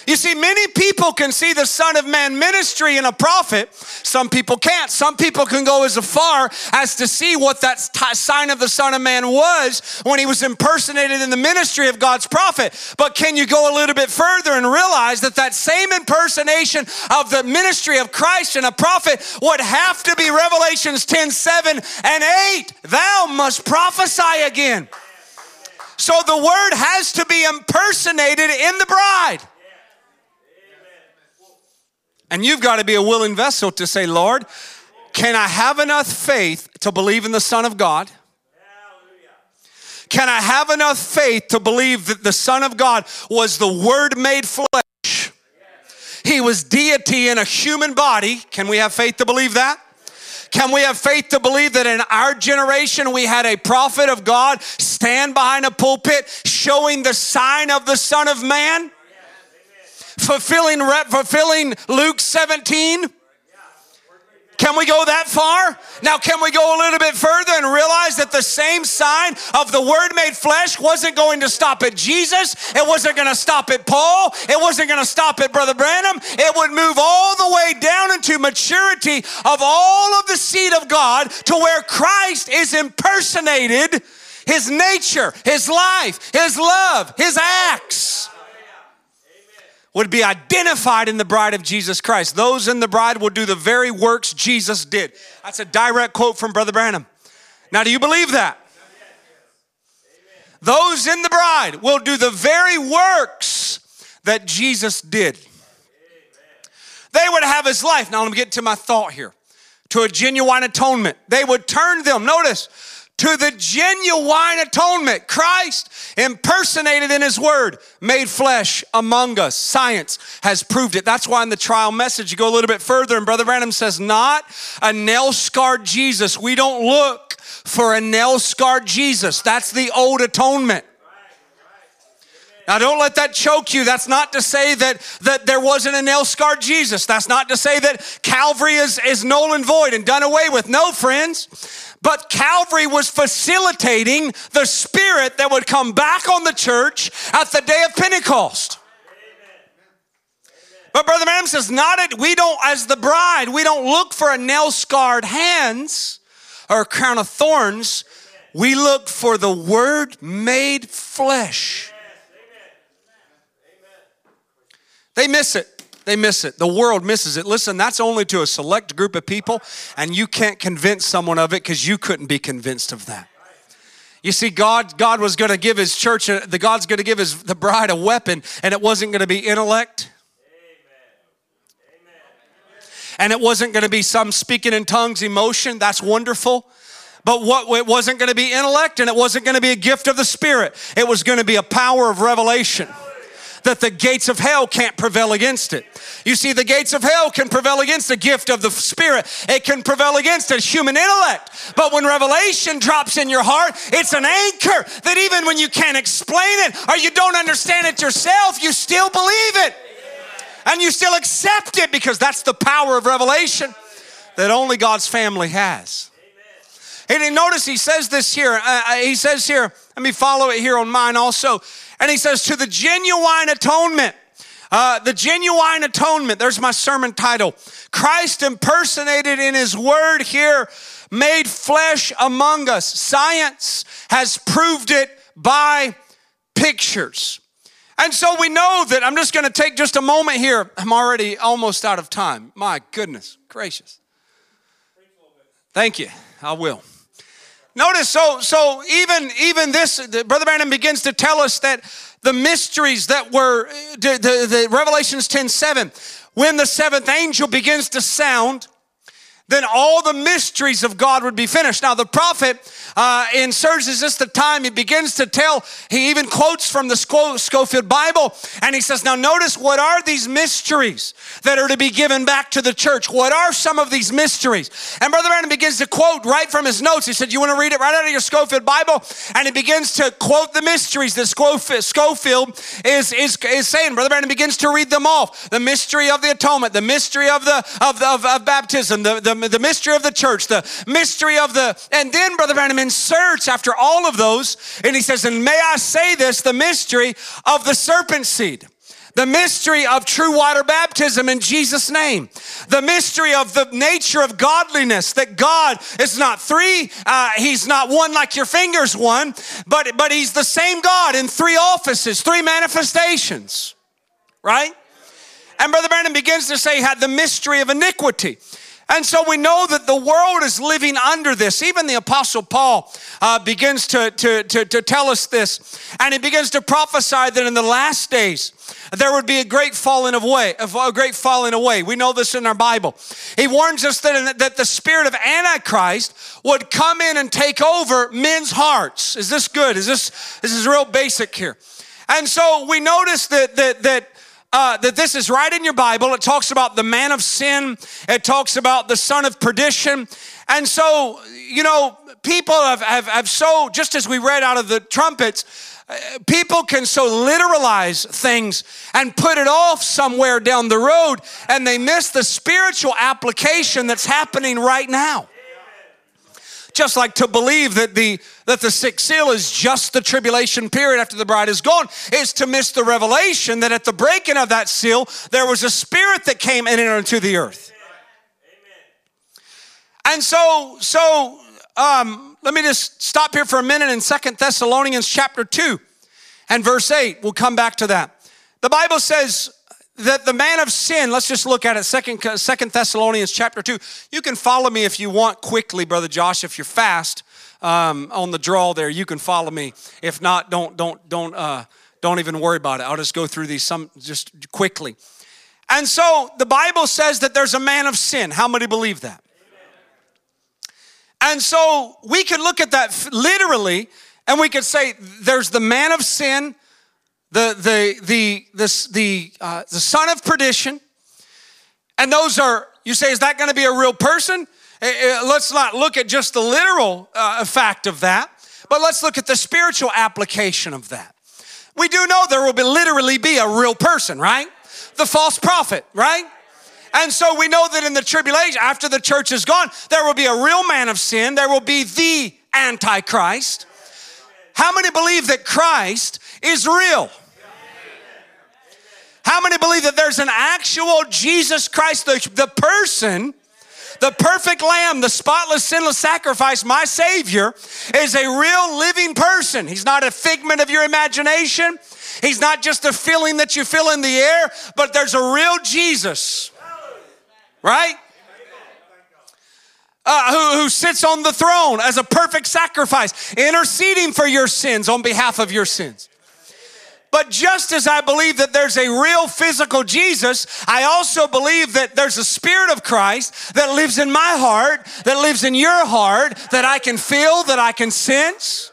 You see, many people can see the Son of Man ministry in a prophet. Some people can't. Some people can go as far as to see what that sign of the Son of Man was when he was impersonated in the ministry of God's prophet. But can you go a little bit further and realize that that same impersonation of the ministry of Christ and a prophet would have to be Revelations 10 7 and 8? Thou must prophesy again. So the word has to be impersonated in the bride. And you've got to be a willing vessel to say, Lord, can I have enough faith to believe in the Son of God? Can I have enough faith to believe that the Son of God was the Word made flesh? He was deity in a human body. Can we have faith to believe that? Can we have faith to believe that in our generation we had a prophet of God stand behind a pulpit showing the sign of the Son of Man? Fulfilling, fulfilling Luke 17? Can we go that far? Now, can we go a little bit further and realize that the same sign of the Word made flesh wasn't going to stop at Jesus? It wasn't going to stop at Paul. It wasn't going to stop at Brother Branham. It would move all the way down into maturity of all of the seed of God to where Christ is impersonated His nature, His life, His love, His acts would be identified in the bride of Jesus Christ. Those in the bride will do the very works Jesus did. That's a direct quote from Brother Branham. Now, do you believe that? Those in the bride will do the very works that Jesus did. They would have his life. Now, let me get to my thought here. To a genuine atonement. They would turn them, notice, to the genuine atonement. Christ, impersonated in his word, made flesh among us. Science has proved it. That's why in the trial message, you go a little bit further, and Brother Branham says, Not a nail scarred Jesus. We don't look for a nail scarred Jesus. That's the old atonement. Now, don't let that choke you. That's not to say that, that there wasn't a nail scarred Jesus. That's not to say that Calvary is, is null and void and done away with. No, friends. But Calvary was facilitating the spirit that would come back on the church at the day of Pentecost. But Brother Branham says, not it, we don't, as the bride, we don't look for a nail scarred hands or a crown of thorns. We look for the word made flesh. They miss it. They miss it. The world misses it. Listen, that's only to a select group of people, and you can't convince someone of it because you couldn't be convinced of that. You see, God, God was going to give His church, uh, the God's going to give His the bride a weapon, and it wasn't going to be intellect. And it wasn't going to be some speaking in tongues emotion. That's wonderful. But what it wasn't going to be intellect, and it wasn't going to be a gift of the Spirit. It was going to be a power of revelation that the gates of hell can't prevail against it. You see, the gates of hell can prevail against the gift of the Spirit, it can prevail against a human intellect. But when revelation drops in your heart, it's an anchor that even when you can't explain it or you don't understand it yourself, you still believe it. And you still accept it because that's the power of revelation that only God's family has. And notice he says this here. Uh, uh, he says here, let me follow it here on mine also. And he says, to the genuine atonement. Uh, the genuine atonement, there's my sermon title. Christ impersonated in his word here, made flesh among us. Science has proved it by pictures. And so we know that I'm just going to take just a moment here. I'm already almost out of time. My goodness gracious. Thank you. I will. Notice, so so even even this, Brother Branham begins to tell us that the mysteries that were the, the, the Revelations 10 7, when the seventh angel begins to sound, then all the mysteries of God would be finished. Now, the prophet uh, inserts this the time he begins to tell, he even quotes from the Scofield Bible, and he says, Now, notice what are these mysteries that are to be given back to the church? What are some of these mysteries? And Brother Branham begins to quote right from his notes. He said, You want to read it right out of your Scofield Bible? And he begins to quote the mysteries that Scofield is, is, is saying. Brother Branham begins to read them off the mystery of the atonement, the mystery of, the, of, the, of, of baptism, the, the the, mystery of the church, the mystery of the, and then Brother Branham inserts after all of those, and he says, and may I say this, the mystery of the serpent seed the mystery of true water baptism in Jesus' name, the mystery of the nature of godliness that God is not three, uh, He's not one like your fingers one, but, but He's the same God in three offices, three manifestations, right? And Brother Branham begins to say, had the mystery of iniquity. And so we know that the world is living under this. Even the Apostle Paul uh, begins to, to, to, to tell us this. And he begins to prophesy that in the last days, there would be a great falling away, a great falling away. We know this in our Bible. He warns us that, that the spirit of Antichrist would come in and take over men's hearts. Is this good? Is this, this is real basic here. And so we notice that, that, that uh, that this is right in your Bible. It talks about the man of sin, it talks about the son of perdition. And so, you know, people have, have, have so, just as we read out of the trumpets, uh, people can so literalize things and put it off somewhere down the road, and they miss the spiritual application that's happening right now just like to believe that the that the sixth seal is just the tribulation period after the bride is gone is to miss the revelation that at the breaking of that seal there was a spirit that came in and into the earth. Amen. and so so um, let me just stop here for a minute in Second thessalonians chapter 2 and verse 8 we'll come back to that. The bible says that the man of sin let's just look at it second, second thessalonians chapter 2 you can follow me if you want quickly brother josh if you're fast um, on the draw there you can follow me. If not don't don't don't uh, don't even worry about it. I'll just go through these some just quickly. And so the bible says that there's a man of sin. How many believe that? And so we can look at that literally and we could say there's the man of sin the, the, the, the, the, uh, the son of perdition. And those are, you say, is that going to be a real person? Eh, eh, let's not look at just the literal uh, fact of that, but let's look at the spiritual application of that. We do know there will be literally be a real person, right? The false prophet, right? And so we know that in the tribulation, after the church is gone, there will be a real man of sin. There will be the Antichrist. How many believe that Christ is real? How many believe that there's an actual Jesus Christ, the, the person, the perfect lamb, the spotless, sinless sacrifice, my Savior, is a real living person? He's not a figment of your imagination. He's not just a feeling that you feel in the air, but there's a real Jesus, right? Uh, who, who sits on the throne as a perfect sacrifice, interceding for your sins on behalf of your sins. But just as I believe that there's a real physical Jesus, I also believe that there's a Spirit of Christ that lives in my heart, that lives in your heart, that I can feel, that I can sense.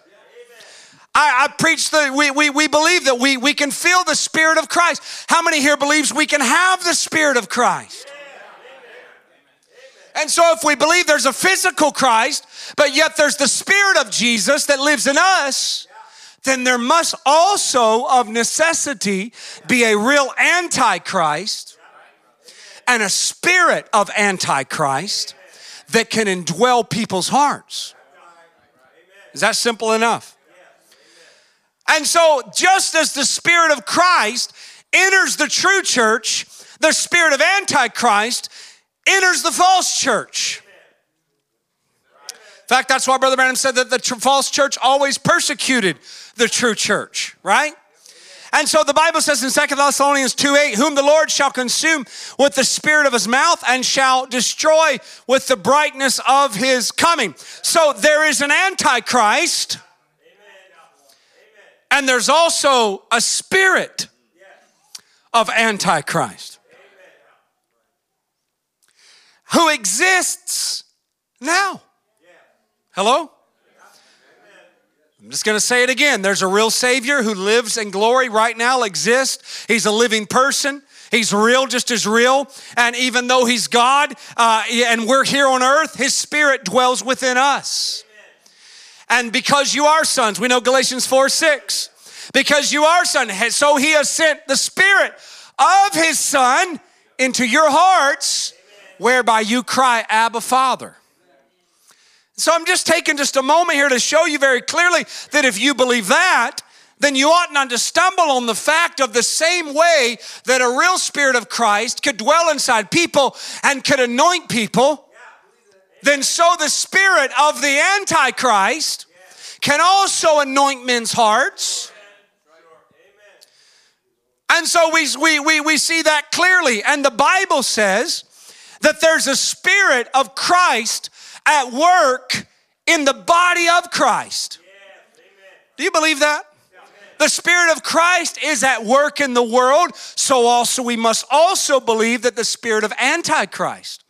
I, I preach that we, we, we believe that we, we can feel the Spirit of Christ. How many here believes we can have the Spirit of Christ? And so, if we believe there's a physical Christ, but yet there's the Spirit of Jesus that lives in us, then there must also, of necessity, be a real antichrist and a spirit of antichrist that can indwell people's hearts. Is that simple enough? And so, just as the spirit of Christ enters the true church, the spirit of antichrist enters the false church. In fact, that's why Brother Branham said that the false church always persecuted the true church, right? And so the Bible says in Second Thessalonians 2 8, whom the Lord shall consume with the spirit of his mouth and shall destroy with the brightness of his coming. So there is an antichrist, and there's also a spirit of antichrist who exists now. Hello? I'm just going to say it again. There's a real Savior who lives in glory right now, exists. He's a living person. He's real, just as real. And even though He's God uh, and we're here on earth, His Spirit dwells within us. And because you are sons, we know Galatians 4 6. Because you are sons, so He has sent the Spirit of His Son into your hearts, whereby you cry, Abba, Father. So I'm just taking just a moment here to show you very clearly that if you believe that, then you ought not to stumble on the fact of the same way that a real spirit of Christ could dwell inside people and could anoint people, then so the spirit of the Antichrist can also anoint men's hearts. And so we, we, we, we see that clearly. And the Bible says that there's a spirit of Christ at work in the body of Christ. Do you believe that? The Spirit of Christ is at work in the world, so also we must also believe that the Spirit of Antichrist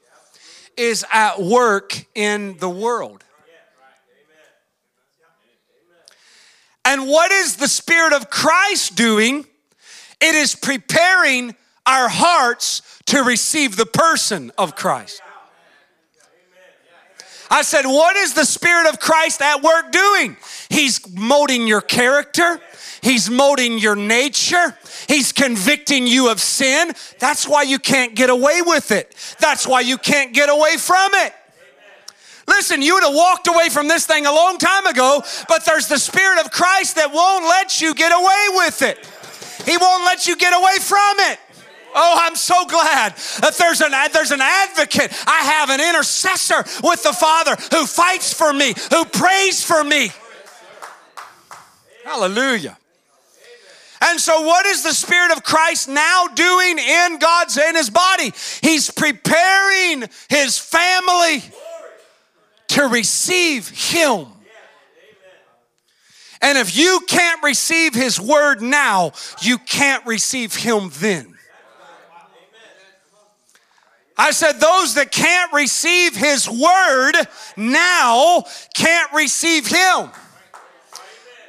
is at work in the world. And what is the Spirit of Christ doing? It is preparing our hearts to receive the person of Christ. I said, What is the Spirit of Christ at work doing? He's molding your character, He's molding your nature, He's convicting you of sin. That's why you can't get away with it, that's why you can't get away from it. Listen, you would have walked away from this thing a long time ago, but there's the Spirit of Christ that won't let you get away with it. He won't let you get away from it. Oh, I'm so glad that there's an, there's an advocate. I have an intercessor with the Father who fights for me, who prays for me. Hallelujah. And so, what is the Spirit of Christ now doing in God's in His body? He's preparing His family to receive Him. And if you can't receive His word now, you can't receive Him then. I said, those that can't receive His word now can't receive Him.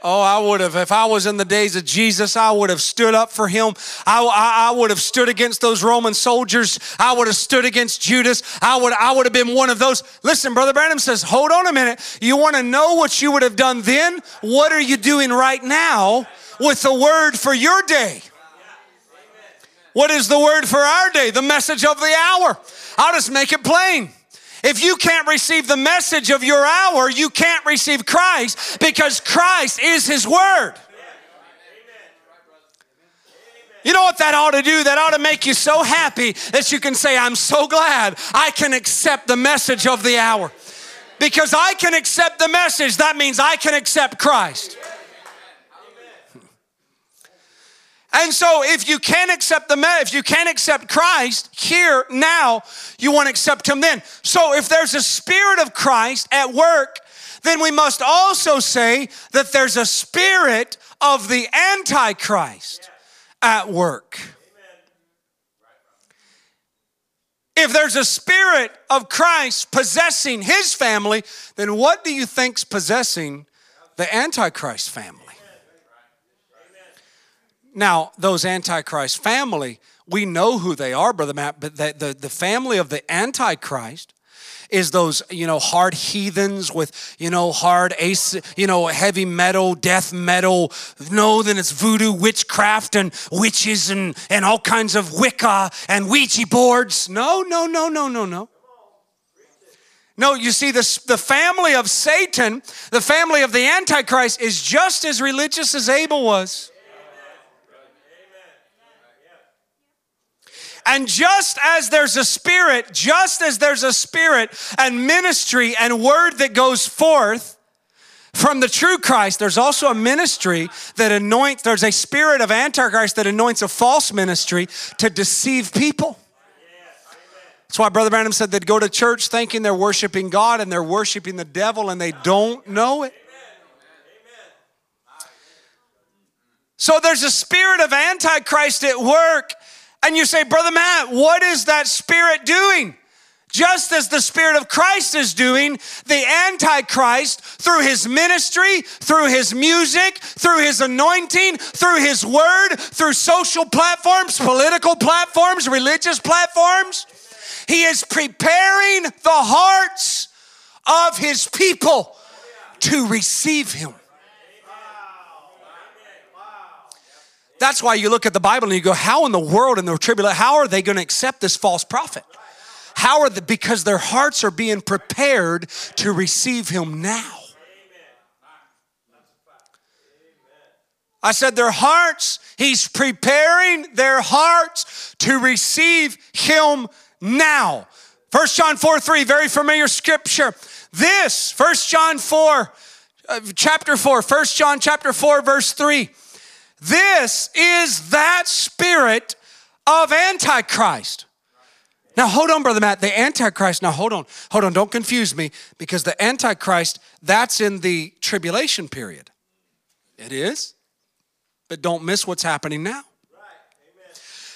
Oh, I would have, if I was in the days of Jesus, I would have stood up for him. I, I, I, would have stood against those Roman soldiers. I would have stood against Judas. I would, I would have been one of those. Listen, Brother Branham says, hold on a minute. You want to know what you would have done then? What are you doing right now with the word for your day? What is the word for our day? The message of the hour. I'll just make it plain. If you can't receive the message of your hour, you can't receive Christ because Christ is His Word. You know what that ought to do? That ought to make you so happy that you can say, I'm so glad I can accept the message of the hour. Because I can accept the message, that means I can accept Christ. And so if you can't accept the if you can't accept Christ here now, you want to accept him then. So if there's a spirit of Christ at work, then we must also say that there's a spirit of the antichrist at work. If there's a spirit of Christ possessing his family, then what do you think's possessing the antichrist family? Now, those Antichrist family, we know who they are, Brother Matt, but the, the, the family of the Antichrist is those you know hard heathens with you know hard ace you know heavy metal death metal no then it's voodoo witchcraft and witches and and all kinds of wicca and ouija boards no no no no no no no, you see, this, the family of Satan, the family of the Antichrist, is just as religious as Abel was. And just as there's a spirit, just as there's a spirit and ministry and word that goes forth from the true Christ, there's also a ministry that anoints, there's a spirit of Antichrist that anoints a false ministry to deceive people. That's why Brother Branham said they'd go to church thinking they're worshiping God and they're worshiping the devil and they don't know it. So there's a spirit of Antichrist at work and you say, Brother Matt, what is that spirit doing? Just as the Spirit of Christ is doing, the Antichrist, through his ministry, through his music, through his anointing, through his word, through social platforms, political platforms, religious platforms, he is preparing the hearts of his people to receive him. That's why you look at the Bible and you go, how in the world in the tribulation, how are they going to accept this false prophet? How are they, because their hearts are being prepared to receive him now. I said their hearts, he's preparing their hearts to receive him now. First John 4 3, very familiar scripture. This, First John 4, uh, chapter 4, First John chapter 4, verse 3. This is that spirit of Antichrist. Now, hold on, Brother Matt. The Antichrist, now hold on, hold on, don't confuse me because the Antichrist, that's in the tribulation period. It is, but don't miss what's happening now.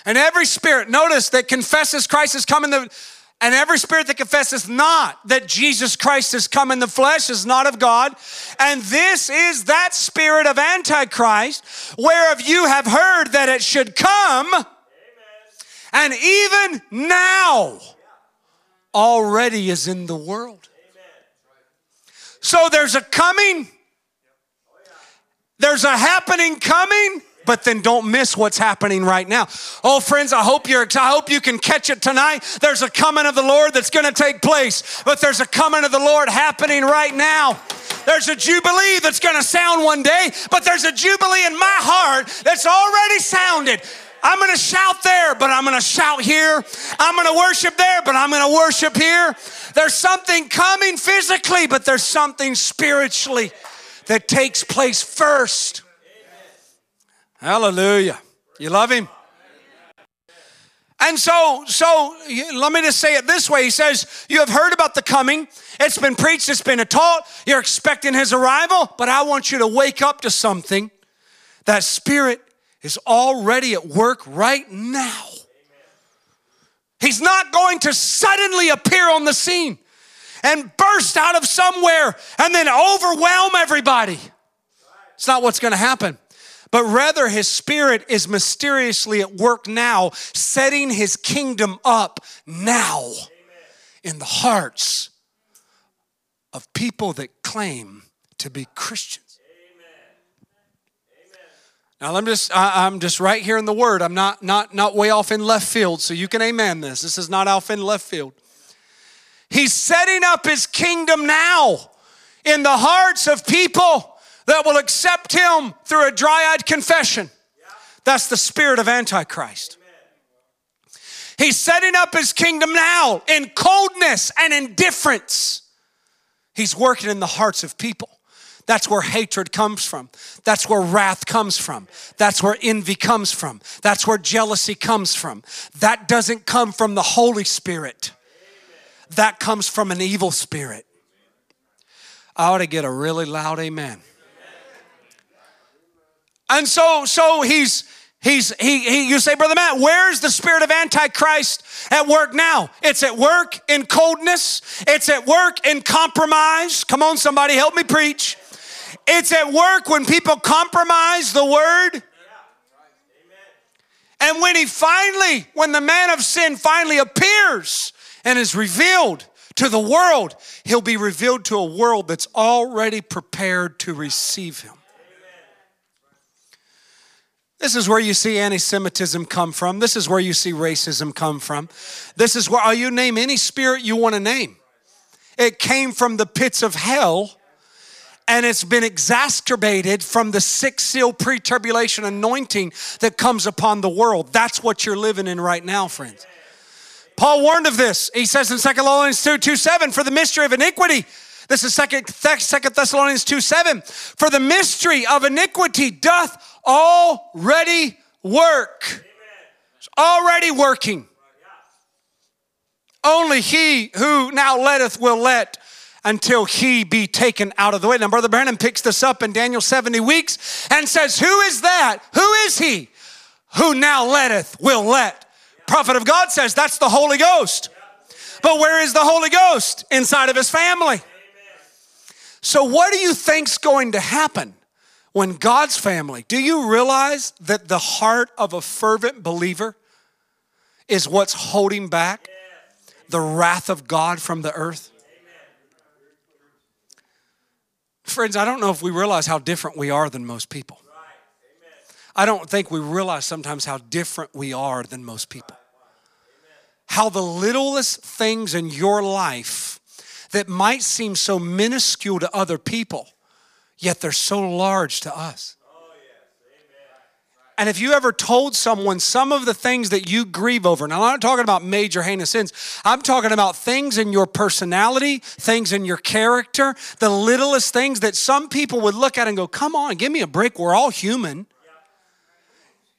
And every spirit, notice that confesses Christ is coming, the and every spirit that confesses not that Jesus Christ has come in the flesh is not of God. And this is that spirit of Antichrist, whereof you have heard that it should come, Amen. and even now already is in the world. So there's a coming, oh, there's a happening coming, but then don't miss what's happening right now. Oh, friends, I hope you're I hope you can catch it tonight. There's a coming of the Lord that's going to take place, but there's a coming of the Lord happening right now. There's a jubilee that's going to sound one day, but there's a jubilee in my heart that's already sounded. I'm going to shout there, but I'm going to shout here. I'm going to worship there, but I'm going to worship here. There's something coming physically, but there's something spiritually that takes place first. Hallelujah. You love him? And so, so let me just say it this way. He says, You have heard about the coming. It's been preached, it's been taught. You're expecting his arrival, but I want you to wake up to something. That spirit is already at work right now. He's not going to suddenly appear on the scene and burst out of somewhere and then overwhelm everybody. It's not what's going to happen but rather his spirit is mysteriously at work now, setting his kingdom up now Amen. in the hearts of people that claim to be Christians. Now let me just I, am just right here in the word. I'm not not not way off in left field, so you can amen this. This is not off in left field. He's setting up his kingdom now in the hearts of people that will accept him through a dry eyed confession. That's the spirit of Antichrist. He's setting up his kingdom now in coldness and indifference. He's working in the hearts of people. That's where hatred comes from. That's where wrath comes from. That's where envy comes from. That's where jealousy comes from. That doesn't come from the Holy Spirit, that comes from an evil spirit. I ought to get a really loud amen. And so, so he's he's he, he you say, Brother Matt, where's the spirit of Antichrist at work now? It's at work in coldness, it's at work in compromise. Come on, somebody, help me preach. It's at work when people compromise the word. And when he finally, when the man of sin finally appears and is revealed to the world, he'll be revealed to a world that's already prepared to receive him. This is where you see anti Semitism come from. This is where you see racism come from. This is where, oh, you name any spirit you want to name. It came from the pits of hell and it's been exacerbated from the six seal pre tribulation anointing that comes upon the world. That's what you're living in right now, friends. Paul warned of this. He says in 2 Thessalonians 2 2 7, for the mystery of iniquity. This is 2 Thessalonians 2 7. For the mystery of iniquity doth already work. It's already working. Only he who now letteth will let until he be taken out of the way. Now, Brother Branham picks this up in Daniel 70 weeks and says, Who is that? Who is he who now letteth will let? Prophet of God says that's the Holy Ghost. But where is the Holy Ghost? Inside of his family. So, what do you think's going to happen? When God's family, do you realize that the heart of a fervent believer is what's holding back the wrath of God from the earth? Friends, I don't know if we realize how different we are than most people. I don't think we realize sometimes how different we are than most people. How the littlest things in your life that might seem so minuscule to other people yet they're so large to us. Oh, and if you ever told someone some of the things that you grieve over, now I'm not talking about major heinous sins, I'm talking about things in your personality, things in your character, the littlest things that some people would look at and go, Come on, give me a break, we're all human.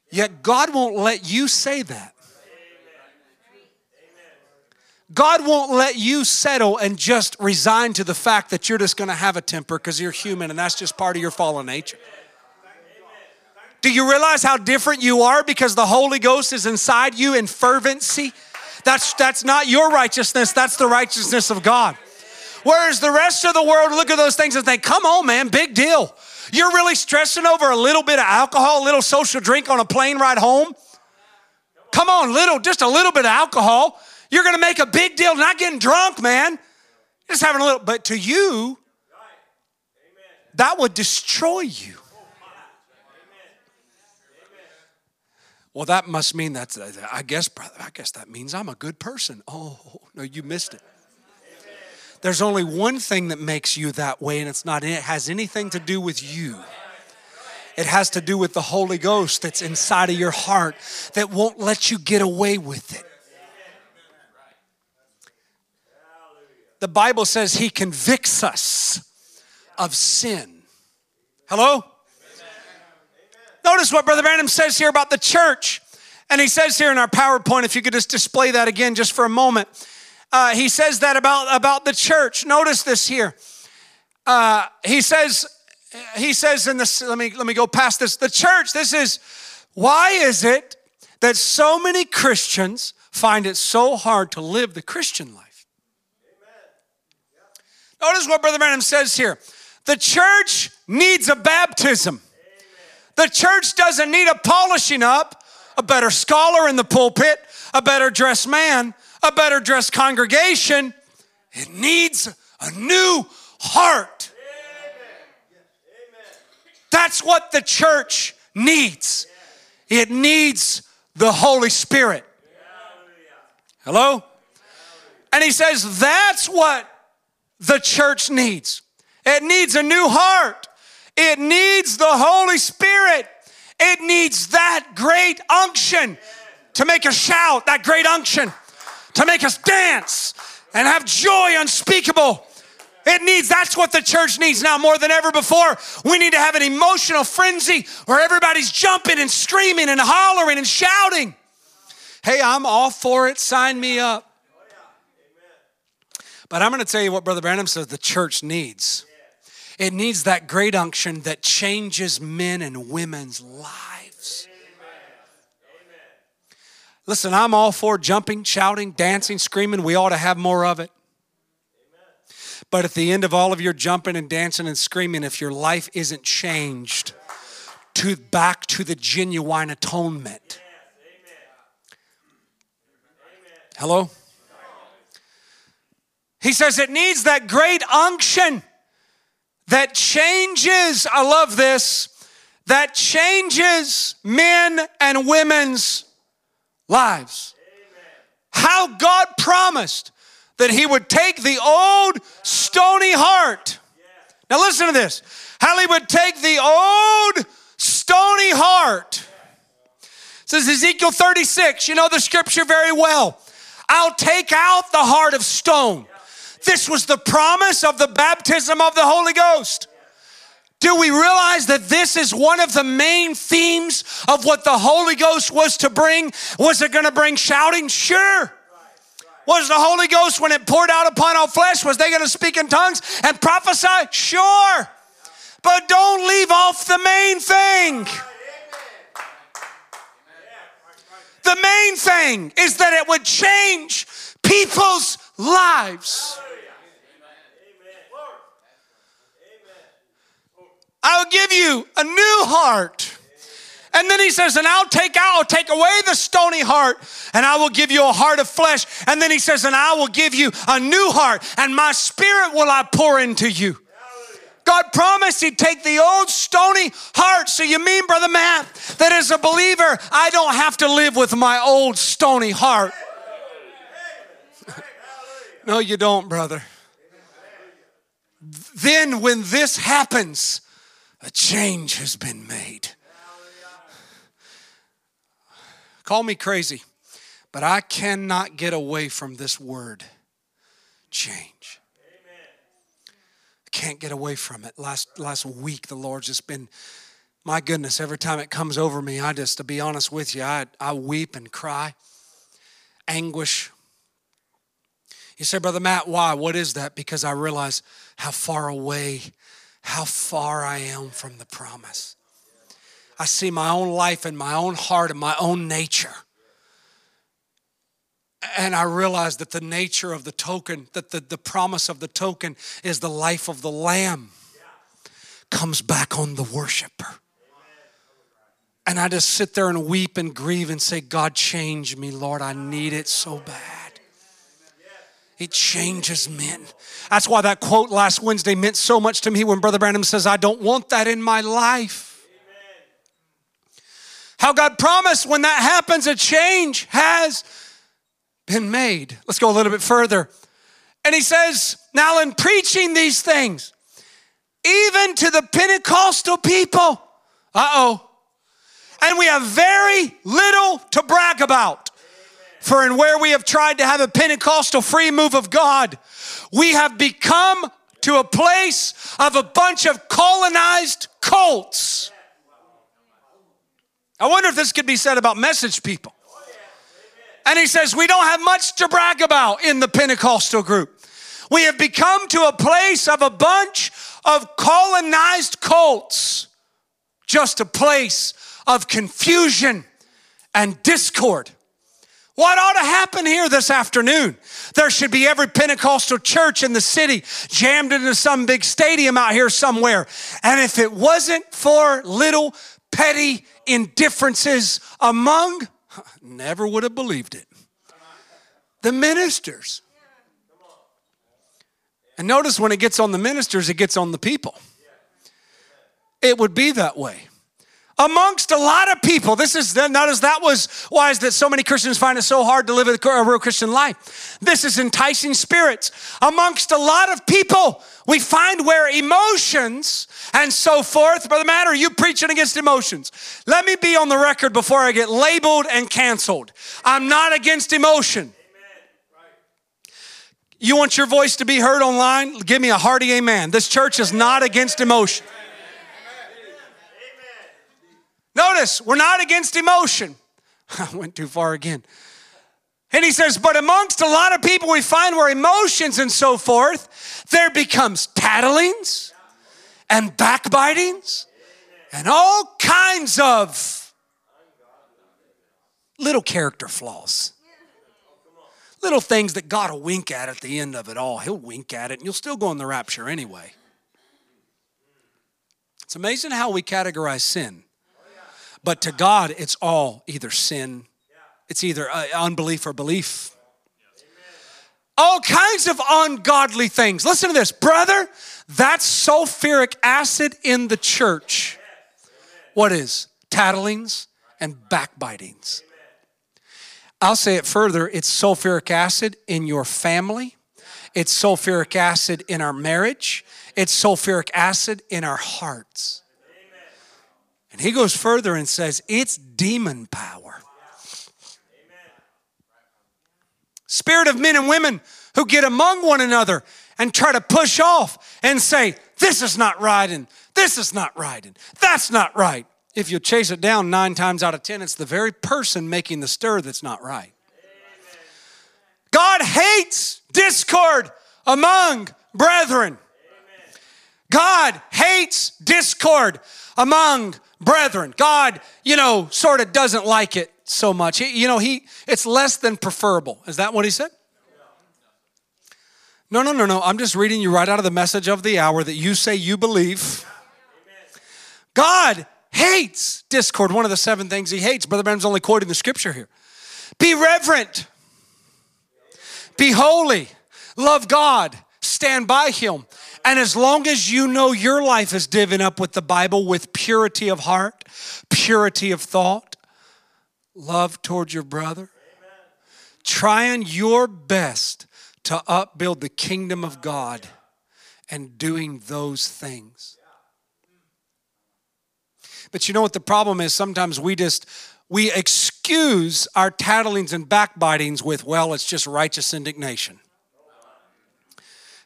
Yet God won't let you say that. God won't let you settle and just resign to the fact that you're just going to have a temper because you're human and that's just part of your fallen nature. Do you realize how different you are because the Holy Ghost is inside you in fervency? That's, that's not your righteousness, that's the righteousness of God. Whereas the rest of the world look at those things and think, come on, man, big deal. You're really stressing over a little bit of alcohol, a little social drink on a plane ride home? Come on, little, just a little bit of alcohol. You're going to make a big deal not getting drunk, man. Just having a little, but to you, that would destroy you. Well, that must mean that's, I guess, brother, I guess that means I'm a good person. Oh, no, you missed it. There's only one thing that makes you that way, and it's not, it has anything to do with you. It has to do with the Holy Ghost that's inside of your heart that won't let you get away with it. The Bible says He convicts us of sin. Hello? Notice what Brother Branham says here about the church. And he says here in our PowerPoint, if you could just display that again just for a moment. Uh, he says that about, about the church. Notice this here. Uh, he says, he says in this, let me, let me go past this. The church, this is, why is it that so many Christians find it so hard to live the Christian life? Notice what Brother Branham says here. The church needs a baptism. The church doesn't need a polishing up, a better scholar in the pulpit, a better dressed man, a better dressed congregation. It needs a new heart. That's what the church needs. It needs the Holy Spirit. Hello? And he says that's what the church needs. It needs a new heart. It needs the Holy Spirit. It needs that great unction to make us shout, that great unction to make us dance and have joy unspeakable. It needs, that's what the church needs now more than ever before. We need to have an emotional frenzy where everybody's jumping and screaming and hollering and shouting. Hey, I'm all for it. Sign me up. But I'm going to tell you what Brother Branham says the church needs. It needs that great unction that changes men and women's lives. Listen, I'm all for jumping, shouting, dancing, screaming. We ought to have more of it. But at the end of all of your jumping and dancing and screaming, if your life isn't changed to back to the genuine atonement. Hello? He says it needs that great unction that changes, I love this, that changes men and women's lives. How God promised that He would take the old stony heart. Now, listen to this. How He would take the old stony heart. Says Ezekiel 36, you know the scripture very well. I'll take out the heart of stone. This was the promise of the baptism of the Holy Ghost. Do we realize that this is one of the main themes of what the Holy Ghost was to bring? Was it going to bring shouting? Sure. Was the Holy Ghost, when it poured out upon all flesh, was they going to speak in tongues and prophesy? Sure. But don't leave off the main thing. The main thing is that it would change people's lives. I'll give you a new heart. And then he says, and I'll take out, I'll take away the stony heart, and I will give you a heart of flesh. And then he says, and I will give you a new heart, and my spirit will I pour into you. God promised He'd take the old stony heart. So you mean, Brother Matt, that as a believer, I don't have to live with my old stony heart? No, you don't, brother. Then when this happens, a change has been made. Call me crazy, but I cannot get away from this word change. I can't get away from it. Last last week the Lord's just been my goodness, every time it comes over me, I just to be honest with you, I, I weep and cry. Anguish. You say, Brother Matt, why? What is that? Because I realize how far away how far I am from the promise. I see my own life and my own heart and my own nature. And I realize that the nature of the token, that the, the promise of the token is the life of the Lamb, comes back on the worshiper. And I just sit there and weep and grieve and say, God, change me, Lord. I need it so bad. It changes men. That's why that quote last Wednesday meant so much to me when Brother Branham says, I don't want that in my life. How God promised when that happens, a change has been made. Let's go a little bit further. And he says, Now in preaching these things, even to the Pentecostal people, uh oh, and we have very little to brag about. For in where we have tried to have a Pentecostal free move of God, we have become to a place of a bunch of colonized cults. I wonder if this could be said about message people. And he says, We don't have much to brag about in the Pentecostal group. We have become to a place of a bunch of colonized cults, just a place of confusion and discord. What ought to happen here this afternoon? There should be every Pentecostal church in the city jammed into some big stadium out here somewhere. And if it wasn't for little petty indifferences among, never would have believed it. The ministers. And notice when it gets on the ministers, it gets on the people. It would be that way amongst a lot of people. This is notice that was why is that so many Christians find it so hard to live a real Christian life. This is enticing spirits amongst a lot of people. We find where emotions and so forth, Brother Matt, are you preaching against emotions? Let me be on the record before I get labeled and canceled. I'm not against emotion. You want your voice to be heard online? Give me a hearty amen. This church is not against emotion. Notice, we're not against emotion. I went too far again. And he says, but amongst a lot of people, we find where emotions and so forth, there becomes tattlings and backbitings and all kinds of little character flaws. Little things that God will wink at at the end of it all. He'll wink at it and you'll still go in the rapture anyway. It's amazing how we categorize sin. But to God, it's all either sin, it's either uh, unbelief or belief. All kinds of ungodly things. Listen to this, brother. That's sulfuric acid in the church. What is? Tattlings and backbitings. I'll say it further it's sulfuric acid in your family, it's sulfuric acid in our marriage, it's sulfuric acid in our hearts. And he goes further and says, it's demon power. Spirit of men and women who get among one another and try to push off and say, This is not right, and this is not right, and that's not right. If you chase it down nine times out of ten, it's the very person making the stir that's not right. God hates discord among brethren. God hates discord among brethren. God, you know, sort of doesn't like it so much. He, you know, he it's less than preferable. Is that what he said? No, no, no, no. I'm just reading you right out of the message of the hour that you say you believe. God hates discord. One of the seven things he hates. Brother Branham's only quoting the scripture here. Be reverent. Be holy. Love God. Stand by him. And as long as you know your life is divvied up with the Bible with purity of heart, purity of thought, love towards your brother, trying your best to upbuild the kingdom of God and doing those things. But you know what the problem is? Sometimes we just we excuse our tattlings and backbitings with, well, it's just righteous indignation.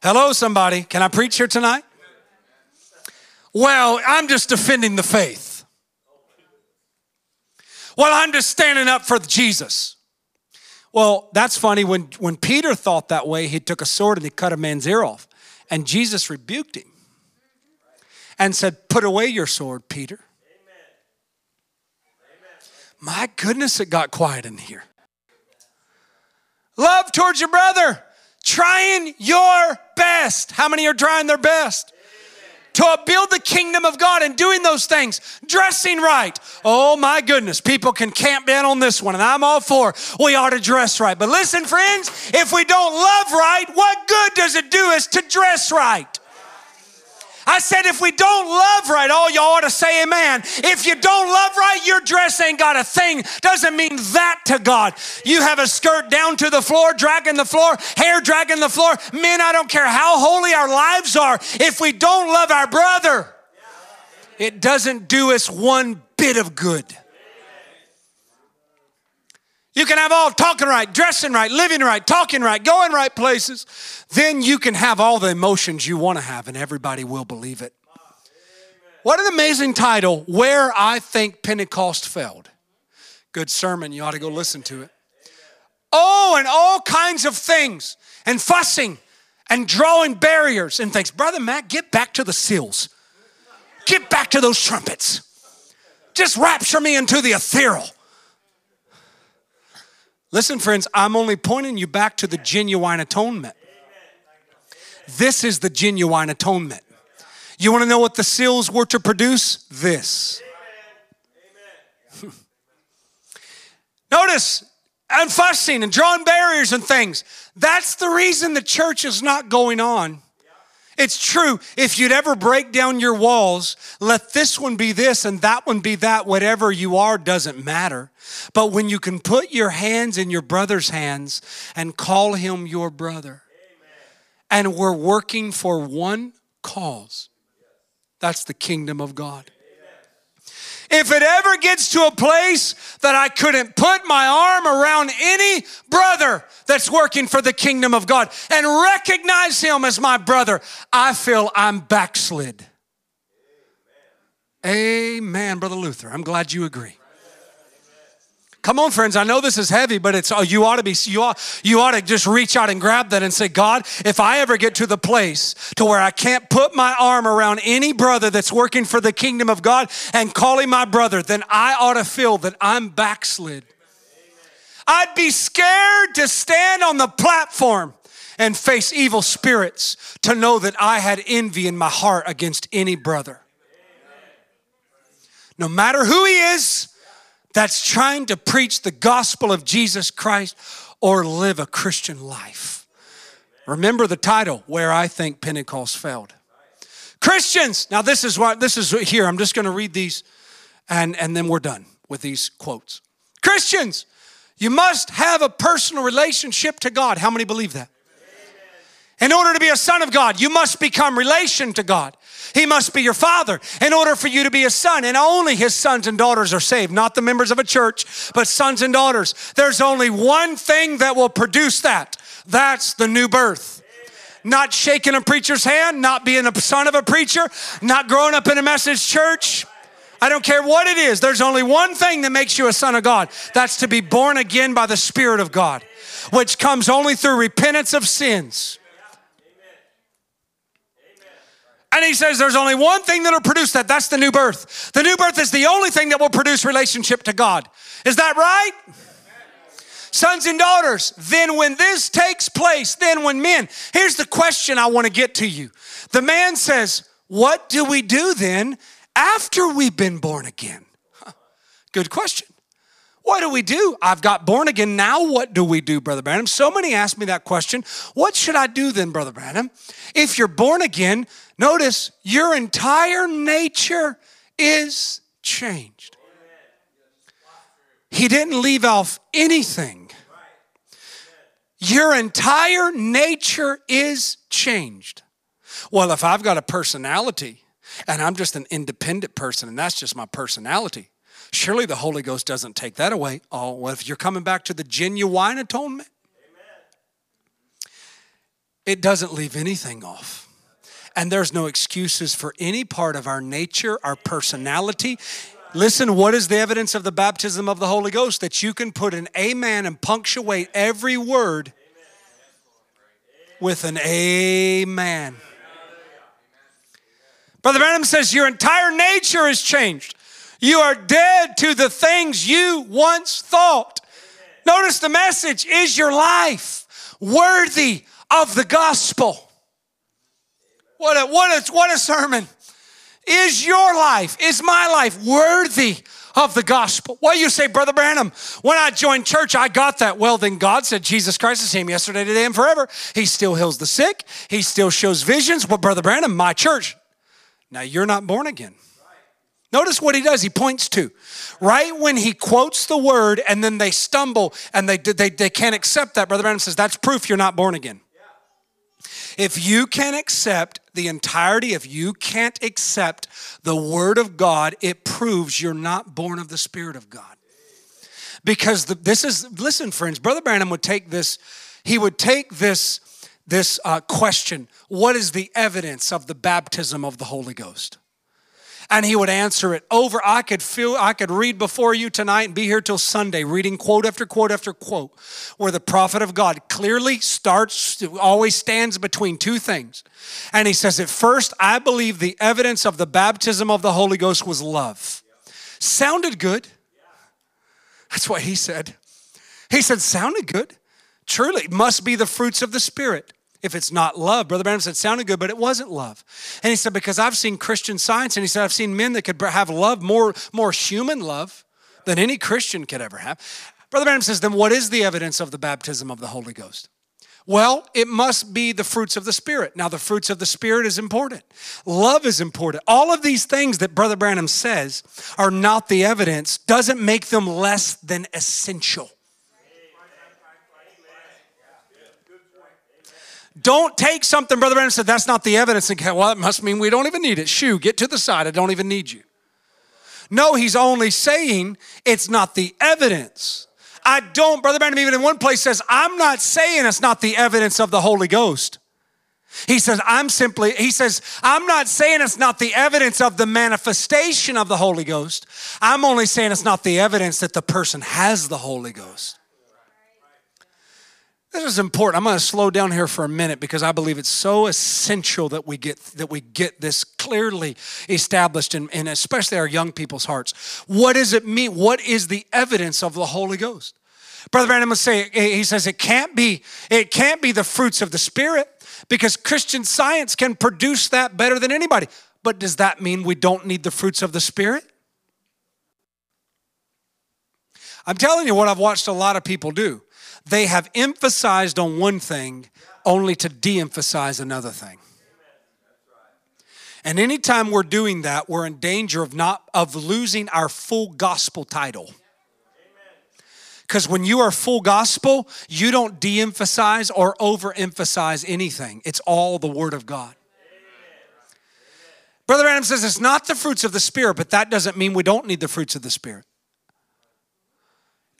Hello, somebody. Can I preach here tonight? Well, I'm just defending the faith. Well, I'm just standing up for Jesus. Well, that's funny. When, when Peter thought that way, he took a sword and he cut a man's ear off. And Jesus rebuked him and said, Put away your sword, Peter. My goodness, it got quiet in here. Love towards your brother trying your best. How many are trying their best? to build the kingdom of God and doing those things, dressing right. Oh my goodness, people can camp down on this one, and I'm all for we ought to dress right. But listen, friends, if we don't love right, what good does it do us to dress right? I said, if we don't love right, all y'all ought to say amen. If you don't love right, your dress ain't got a thing. Doesn't mean that to God. You have a skirt down to the floor, dragging the floor, hair dragging the floor. Men, I don't care how holy our lives are. If we don't love our brother, it doesn't do us one bit of good. You can have all talking right, dressing right, living right, talking right, going right places. Then you can have all the emotions you want to have, and everybody will believe it. What an amazing title, Where I Think Pentecost Failed. Good sermon, you ought to go listen to it. Oh, and all kinds of things, and fussing, and drawing barriers and things. Brother Matt, get back to the seals. Get back to those trumpets. Just rapture me into the ethereal. Listen, friends, I'm only pointing you back to the genuine atonement. This is the genuine atonement. You want to know what the seals were to produce? This. Notice, and fussing and drawing barriers and things. That's the reason the church is not going on. It's true. If you'd ever break down your walls, let this one be this and that one be that, whatever you are doesn't matter. But when you can put your hands in your brother's hands and call him your brother, and we're working for one cause, that's the kingdom of God. If it ever gets to a place that I couldn't put my arm around any brother that's working for the kingdom of God and recognize him as my brother, I feel I'm backslid. Amen, Brother Luther. I'm glad you agree. Come on, friends. I know this is heavy, but it's oh, you ought to be you ought, you ought to just reach out and grab that and say, God, if I ever get to the place to where I can't put my arm around any brother that's working for the kingdom of God and call him my brother, then I ought to feel that I'm backslid. I'd be scared to stand on the platform and face evil spirits to know that I had envy in my heart against any brother. No matter who he is, that's trying to preach the gospel of Jesus Christ or live a Christian life. Remember the title, Where I Think Pentecost Failed. Christians, now this is what this is here. I'm just going to read these and, and then we're done with these quotes. Christians, you must have a personal relationship to God. How many believe that? In order to be a son of God, you must become relation to God. He must be your father in order for you to be a son. And only his sons and daughters are saved, not the members of a church, but sons and daughters. There's only one thing that will produce that that's the new birth. Not shaking a preacher's hand, not being a son of a preacher, not growing up in a message church. I don't care what it is. There's only one thing that makes you a son of God. That's to be born again by the Spirit of God, which comes only through repentance of sins. And he says there's only one thing that'll produce that. That's the new birth. The new birth is the only thing that will produce relationship to God. Is that right? Sons and daughters, then when this takes place, then when men, here's the question I want to get to you. The man says, What do we do then after we've been born again? Huh. Good question. What do we do? I've got born again. Now, what do we do, Brother Branham? So many ask me that question. What should I do then, Brother Branham? If you're born again, Notice your entire nature is changed. He didn't leave off anything. Your entire nature is changed. Well, if I've got a personality and I'm just an independent person and that's just my personality, surely the Holy Ghost doesn't take that away. Oh, well, if you're coming back to the genuine atonement, it doesn't leave anything off. And there's no excuses for any part of our nature, our personality. Listen, what is the evidence of the baptism of the Holy Ghost? That you can put an amen and punctuate every word with an amen. Brother Branham says, Your entire nature is changed. You are dead to the things you once thought. Notice the message is your life worthy of the gospel? What a, what a, what a sermon. Is your life, is my life worthy of the gospel? Well, you say, Brother Branham, when I joined church, I got that. Well, then God said Jesus Christ is same yesterday, today, and forever. He still heals the sick, He still shows visions. Well, Brother Branham, my church. Now you're not born again. Notice what he does. He points to right when he quotes the word and then they stumble and they, they, they can't accept that. Brother Branham says, That's proof you're not born again. If you can accept the entirety, if you can't accept the word of God, it proves you're not born of the Spirit of God. Because the, this is, listen, friends, Brother Branham would take this, he would take this, this uh, question what is the evidence of the baptism of the Holy Ghost? And he would answer it over. I could feel, I could read before you tonight and be here till Sunday, reading quote after quote after quote, where the prophet of God clearly starts, always stands between two things. And he says, At first, I believe the evidence of the baptism of the Holy Ghost was love. Sounded good. That's what he said. He said, Sounded good. Truly, must be the fruits of the Spirit if it's not love. Brother Branham said, sounded good, but it wasn't love. And he said, because I've seen Christian science, and he said, I've seen men that could have love, more, more human love than any Christian could ever have. Brother Branham says, then what is the evidence of the baptism of the Holy Ghost? Well, it must be the fruits of the Spirit. Now, the fruits of the Spirit is important. Love is important. All of these things that Brother Branham says are not the evidence, doesn't make them less than essential. Don't take something, Brother Branham said, that's not the evidence. And well, that must mean we don't even need it. Shoo, get to the side. I don't even need you. No, he's only saying it's not the evidence. I don't, Brother Branham, even in one place says, I'm not saying it's not the evidence of the Holy Ghost. He says, I'm simply, he says, I'm not saying it's not the evidence of the manifestation of the Holy Ghost. I'm only saying it's not the evidence that the person has the Holy Ghost. This is important. I'm going to slow down here for a minute because I believe it's so essential that we get that we get this clearly established in, in especially our young people's hearts. What does it mean? What is the evidence of the Holy Ghost? Brother Branham would say he says it can't be it can't be the fruits of the Spirit because Christian science can produce that better than anybody. But does that mean we don't need the fruits of the Spirit? I'm telling you what I've watched a lot of people do they have emphasized on one thing only to de emphasize another thing. And anytime we're doing that, we're in danger of not of losing our full gospel title. Because when you are full gospel, you don't de emphasize or overemphasize anything. It's all the Word of God. Brother Adam says it's not the fruits of the Spirit, but that doesn't mean we don't need the fruits of the Spirit.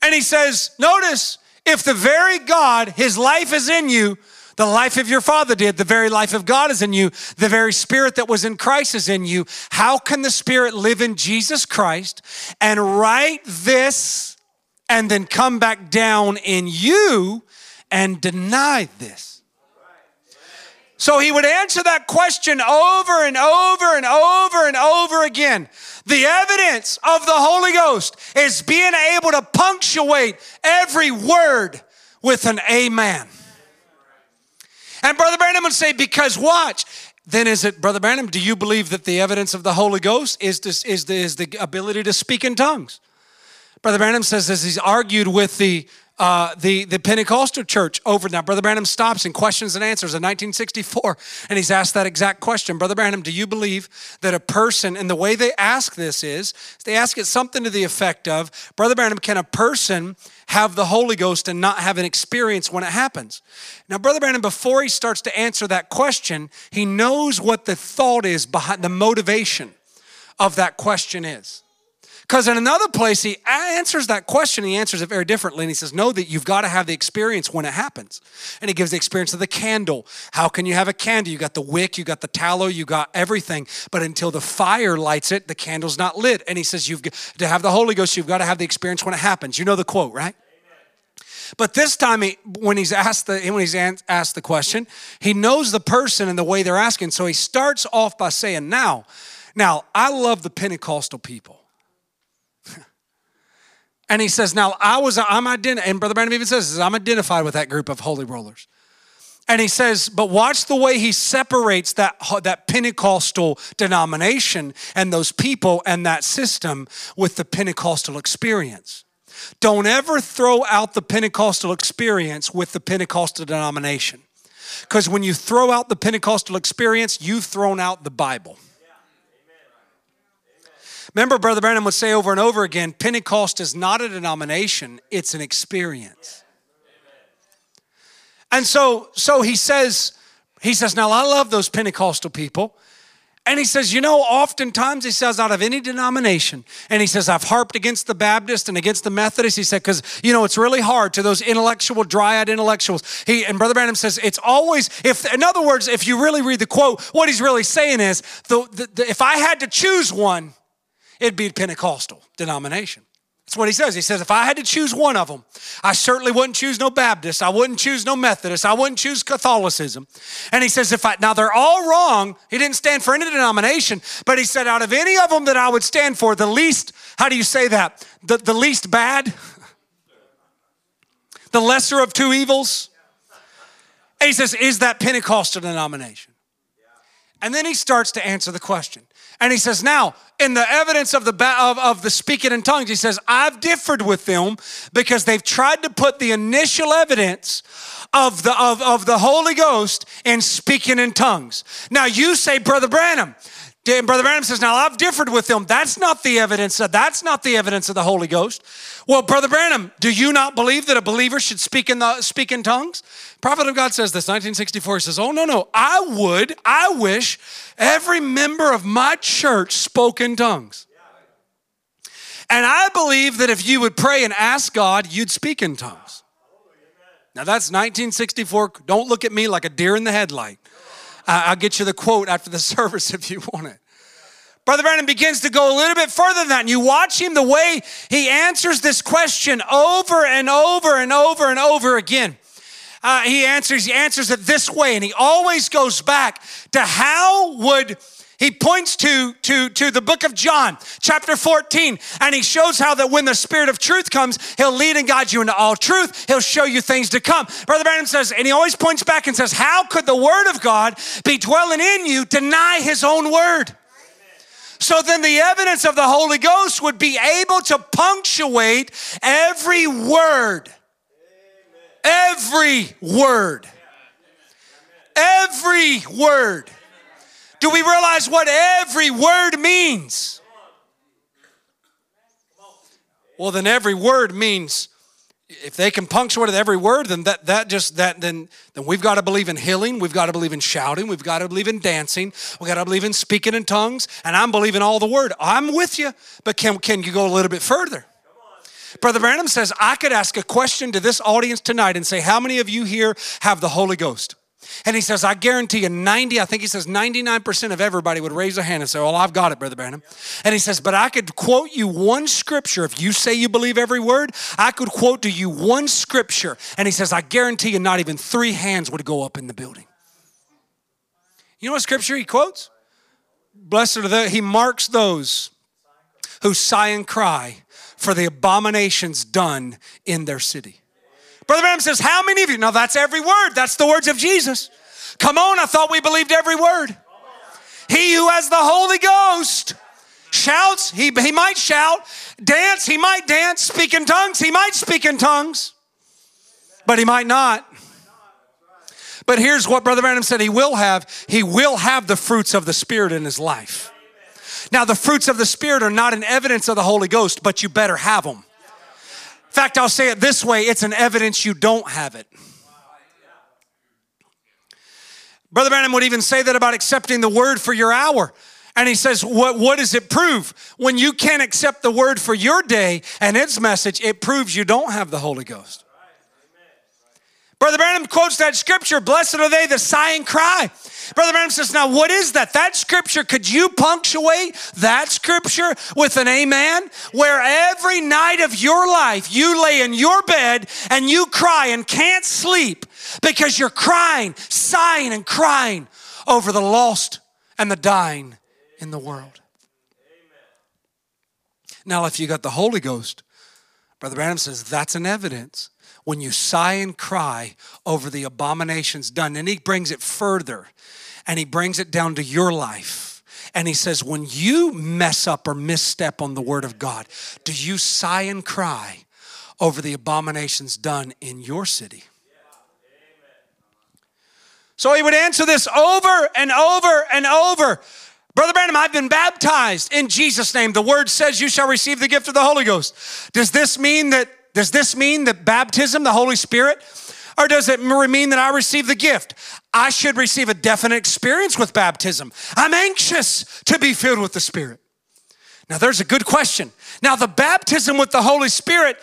And he says, notice, if the very God, his life is in you, the life of your father did, the very life of God is in you, the very spirit that was in Christ is in you, how can the spirit live in Jesus Christ and write this and then come back down in you and deny this? So he would answer that question over and over and over and over again. The evidence of the Holy Ghost is being able to punctuate every word with an amen. And Brother Branham would say, because watch, then is it, Brother Branham, do you believe that the evidence of the Holy Ghost is, this, is, the, is the ability to speak in tongues? Brother Branham says, as he's argued with the uh, the, the Pentecostal church over now. Brother Branham stops in questions and answers in 1964, and he's asked that exact question. Brother Branham, do you believe that a person, and the way they ask this is, they ask it something to the effect of, Brother Branham, can a person have the Holy Ghost and not have an experience when it happens? Now, Brother Branham, before he starts to answer that question, he knows what the thought is behind the motivation of that question is. Because in another place, he answers that question. He answers it very differently. And he says, No, that you've got to have the experience when it happens. And he gives the experience of the candle. How can you have a candle? You got the wick, you got the tallow, you got everything. But until the fire lights it, the candle's not lit. And he says, You've got to have the Holy Ghost, you've got to have the experience when it happens. You know the quote, right? But this time, he, when he's asked the when he's asked the question, he knows the person and the way they're asking. So he starts off by saying, "Now, now I love the Pentecostal people. And he says, Now I was, I'm identified, and Brother Branham even says, I'm identified with that group of holy rollers. And he says, but watch the way he separates that, that Pentecostal denomination and those people and that system with the Pentecostal experience. Don't ever throw out the Pentecostal experience with the Pentecostal denomination. Because when you throw out the Pentecostal experience, you've thrown out the Bible. Remember, Brother Branham would say over and over again Pentecost is not a denomination, it's an experience. And so, so he says, he says, now I love those Pentecostal people. And he says, you know, oftentimes he says, out of any denomination, and he says, I've harped against the Baptist and against the Methodist. He said, because, you know, it's really hard to those intellectual, dryad intellectuals. He, and Brother Branham says, it's always, if, in other words, if you really read the quote, what he's really saying is, the, the, the if I had to choose one, it'd be Pentecostal denomination. That's what he says. He says, if I had to choose one of them, I certainly wouldn't choose no Baptist. I wouldn't choose no Methodist. I wouldn't choose Catholicism. And he says, if I, now they're all wrong. He didn't stand for any denomination, but he said, out of any of them that I would stand for, the least, how do you say that? The, the least bad? the lesser of two evils? And he says, is that Pentecostal denomination? And then he starts to answer the question. And he says, now, in the evidence of the, of, of the speaking in tongues, he says, I've differed with them because they've tried to put the initial evidence of the, of, of the Holy Ghost in speaking in tongues. Now, you say, Brother Branham, and Brother Branham says, now I've differed with them. That's not the evidence. Of, that's not the evidence of the Holy Ghost. Well, Brother Branham, do you not believe that a believer should speak in the speak in tongues? Prophet of God says this, 1964. He says, Oh no, no. I would, I wish every member of my church spoke in tongues. And I believe that if you would pray and ask God, you'd speak in tongues. Now that's 1964. Don't look at me like a deer in the headlight. I'll get you the quote after the service if you want it. Brother Branham begins to go a little bit further than that. And you watch him the way he answers this question over and over and over and over again. Uh, he answers, he answers it this way, and he always goes back to how would he points to, to, to the book of John, chapter 14, and he shows how that when the Spirit of truth comes, he'll lead and guide you into all truth. He'll show you things to come. Brother Branham says, and he always points back and says, How could the word of God be dwelling in you, deny his own word? So then the evidence of the Holy Ghost would be able to punctuate every word. Every word. Every word. Do we realize what every word means? Well, then every word means if they can punctuate every word, then that, that just that then then we've got to believe in healing, we've got to believe in shouting, we've got to believe in dancing, we've got to believe in speaking in tongues, and I'm believing all the word. I'm with you, but can can you go a little bit further? Brother Branham says, I could ask a question to this audience tonight and say, How many of you here have the Holy Ghost? And he says, I guarantee you 90, I think he says 99% of everybody would raise a hand and say, Well, I've got it, Brother Branham. And he says, But I could quote you one scripture. If you say you believe every word, I could quote to you one scripture. And he says, I guarantee you not even three hands would go up in the building. You know what scripture he quotes? Blessed are the, he marks those who sigh and cry for the abominations done in their city. Brother Branham says, How many of you? Now that's every word. That's the words of Jesus. Come on, I thought we believed every word. He who has the Holy Ghost shouts, he, he might shout, dance, he might dance, speak in tongues, he might speak in tongues, but he might not. But here's what Brother Branham said he will have he will have the fruits of the Spirit in his life. Now, the fruits of the Spirit are not an evidence of the Holy Ghost, but you better have them. In fact, I'll say it this way it's an evidence you don't have it. Brother Branham would even say that about accepting the word for your hour. And he says, what, what does it prove? When you can't accept the word for your day and its message, it proves you don't have the Holy Ghost. Brother Branham quotes that scripture Blessed are they that sigh and cry. Brother Branham says, Now, what is that? That scripture, could you punctuate that scripture with an amen? Where every night of your life you lay in your bed and you cry and can't sleep because you're crying, sighing, and crying over the lost and the dying in the world. Now, if you got the Holy Ghost, Brother Branham says that's an evidence when you sigh and cry over the abominations done. And he brings it further and he brings it down to your life. And he says, when you mess up or misstep on the word of God, do you sigh and cry over the abominations done in your city? So he would answer this over and over and over. Brother Branham, I've been baptized in Jesus' name. The word says you shall receive the gift of the Holy Ghost. Does this mean that does this mean that baptism, the Holy Spirit, or does it mean that I receive the gift? I should receive a definite experience with baptism. I'm anxious to be filled with the Spirit. Now, there's a good question. Now, the baptism with the Holy Spirit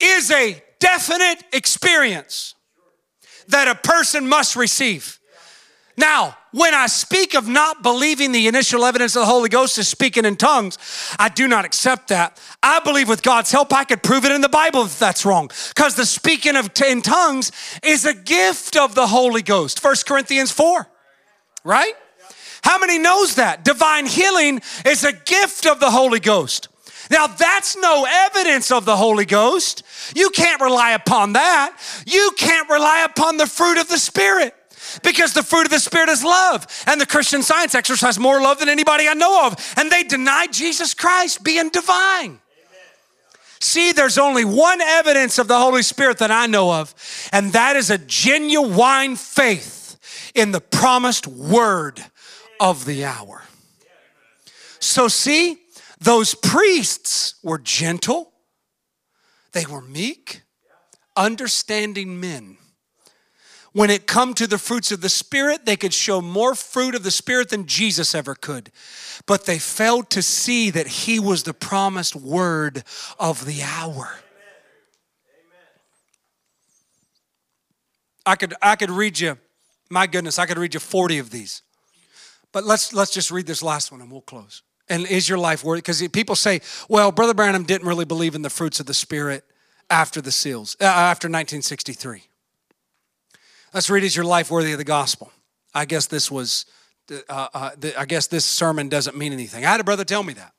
is a definite experience that a person must receive. Now, when I speak of not believing the initial evidence of the Holy Ghost is speaking in tongues, I do not accept that. I believe with God's help, I could prove it in the Bible if that's wrong. Because the speaking of in tongues is a gift of the Holy Ghost. 1 Corinthians 4, right? How many knows that? Divine healing is a gift of the Holy Ghost. Now, that's no evidence of the Holy Ghost. You can't rely upon that. You can't rely upon the fruit of the Spirit because the fruit of the Spirit is love. And the Christian science exercise more love than anybody I know of. And they denied Jesus Christ being divine. See, there's only one evidence of the Holy Spirit that I know of, and that is a genuine faith in the promised word of the hour. So, see, those priests were gentle, they were meek, understanding men when it come to the fruits of the spirit they could show more fruit of the spirit than jesus ever could. But they failed to see that he was the promised word of the hour. I could i could read you my goodness i could read you 40 of these. But let's let's just read this last one and we'll close. And is your life worthy because people say well brother branham didn't really believe in the fruits of the spirit after the seals uh, after 1963 Let's read, Is your life worthy of the gospel? I guess this was, uh, uh, the, I guess this sermon doesn't mean anything. I had a brother tell me that.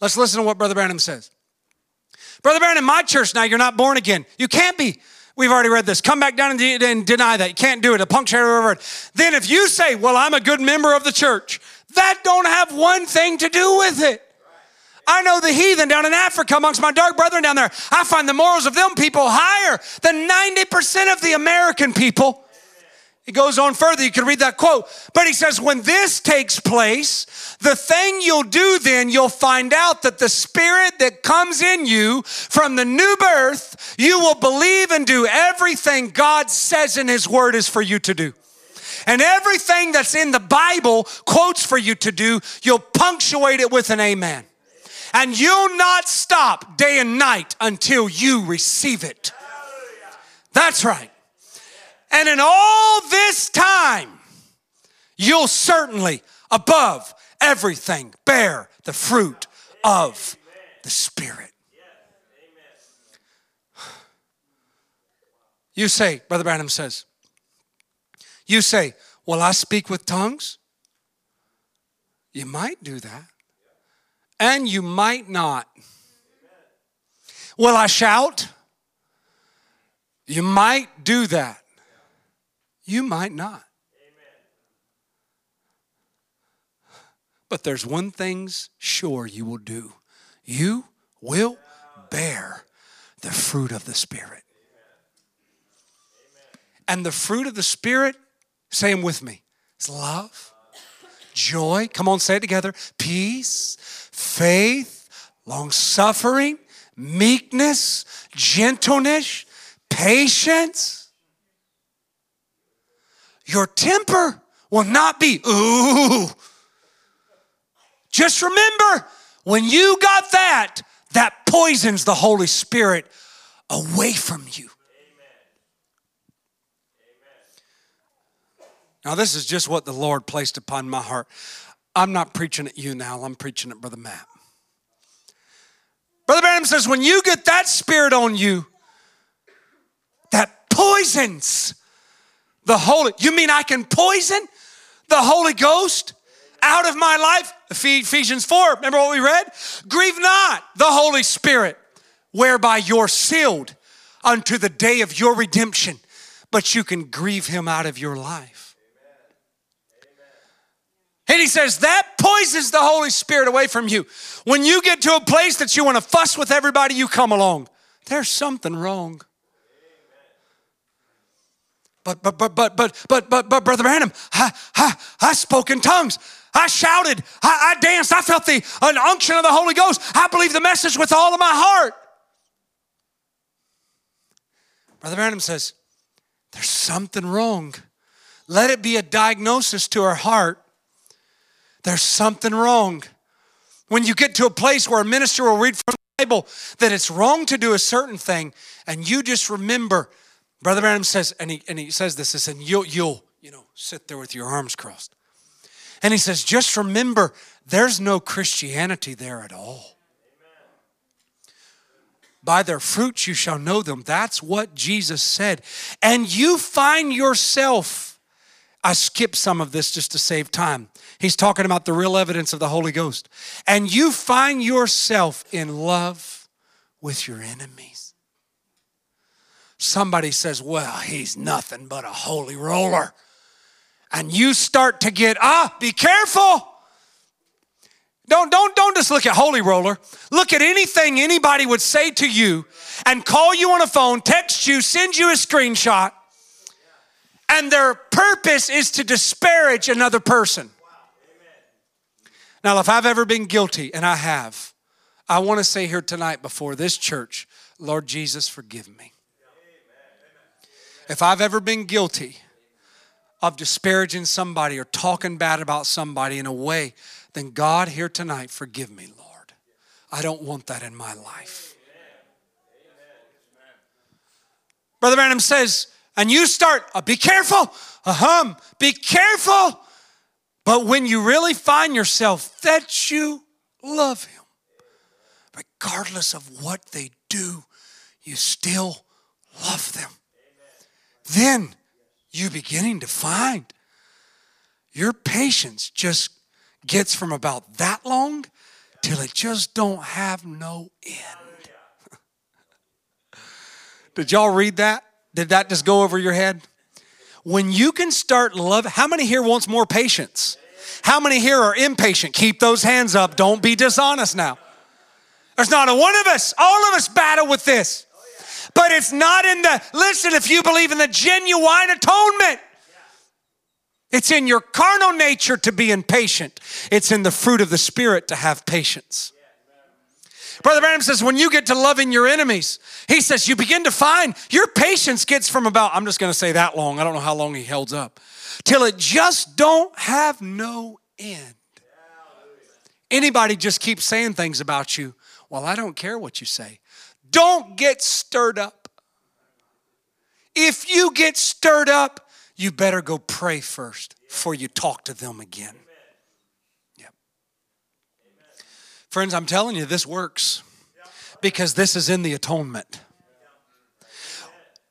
Let's listen to what Brother Branham says. Brother Branham, my church now, you're not born again. You can't be. We've already read this. Come back down and, de- and deny that. You can't do it. A punctuatory word. Then if you say, well, I'm a good member of the church, that don't have one thing to do with it. I know the heathen down in Africa amongst my dark brethren down there. I find the morals of them people higher than 90% of the American people. He goes on further, you can read that quote. But he says, when this takes place, the thing you'll do then, you'll find out that the spirit that comes in you from the new birth, you will believe and do everything God says in his word is for you to do. And everything that's in the Bible quotes for you to do, you'll punctuate it with an amen and you'll not stop day and night until you receive it. That's right. And in all this time, you'll certainly, above everything, bear the fruit of the Spirit. You say, Brother Branham says, you say, Will I speak with tongues? You might do that and you might not. Will I shout? You might do that. You might not. But there's one thing's sure you will do. You will bear the fruit of the Spirit. And the fruit of the Spirit, say them with me, is love, joy, come on, say it together, peace, faith, long suffering, meekness, gentleness, patience. Your temper will not be, ooh. Just remember, when you got that, that poisons the Holy Spirit away from you. Now, this is just what the Lord placed upon my heart. I'm not preaching at you now, I'm preaching at Brother Matt. Brother Branham says, when you get that spirit on you, that poisons the Holy. You mean I can poison the Holy Ghost out of my life? Ephesians 4, remember what we read? Grieve not the Holy Spirit whereby you're sealed unto the day of your redemption, but you can grieve him out of your life. And he says that poisons the Holy Spirit away from you. When you get to a place that you want to fuss with everybody, you come along. There's something wrong. But but but but but but but but Brother Branham, I, I, I spoke in tongues. I shouted. I, I danced. I felt the an unction of the Holy Ghost. I believe the message with all of my heart. Brother Branham says, There's something wrong. Let it be a diagnosis to our heart. There's something wrong. When you get to a place where a minister will read from the Bible that it's wrong to do a certain thing, and you just remember, Brother Branham says, and he, and he says this, he said, you'll, you'll, you know, sit there with your arms crossed. And he says, just remember, there's no Christianity there at all. By their fruits you shall know them. That's what Jesus said. And you find yourself, I skip some of this just to save time. He's talking about the real evidence of the Holy Ghost. And you find yourself in love with your enemies. Somebody says, Well, he's nothing but a holy roller. And you start to get, ah, be careful. Don't, don't, don't just look at Holy Roller. Look at anything anybody would say to you and call you on a phone, text you, send you a screenshot, and their purpose is to disparage another person. Now, if I've ever been guilty, and I have, I want to say here tonight before this church, Lord Jesus, forgive me. If I've ever been guilty of disparaging somebody or talking bad about somebody in a way then God, here tonight, forgive me, Lord. I don't want that in my life. Brother Branham says, and you start, uh, be careful, uh-huh, be careful. But when you really find yourself that you love Him, regardless of what they do, you still love them. Then you beginning to find your patience just gets from about that long till it just don't have no end. Did y'all read that? Did that just go over your head? When you can start love, how many here wants more patience? How many here are impatient? Keep those hands up. Don't be dishonest now. There's not a one of us. All of us battle with this. But it's not in the, listen, if you believe in the genuine atonement, it's in your carnal nature to be impatient. It's in the fruit of the Spirit to have patience. Brother Branham says, when you get to loving your enemies, he says, you begin to find your patience gets from about, I'm just going to say that long. I don't know how long he held up, till it just don't have no end. Anybody just keeps saying things about you. Well, I don't care what you say. Don't get stirred up. If you get stirred up, you better go pray first before you talk to them again. Friends, I'm telling you, this works because this is in the atonement.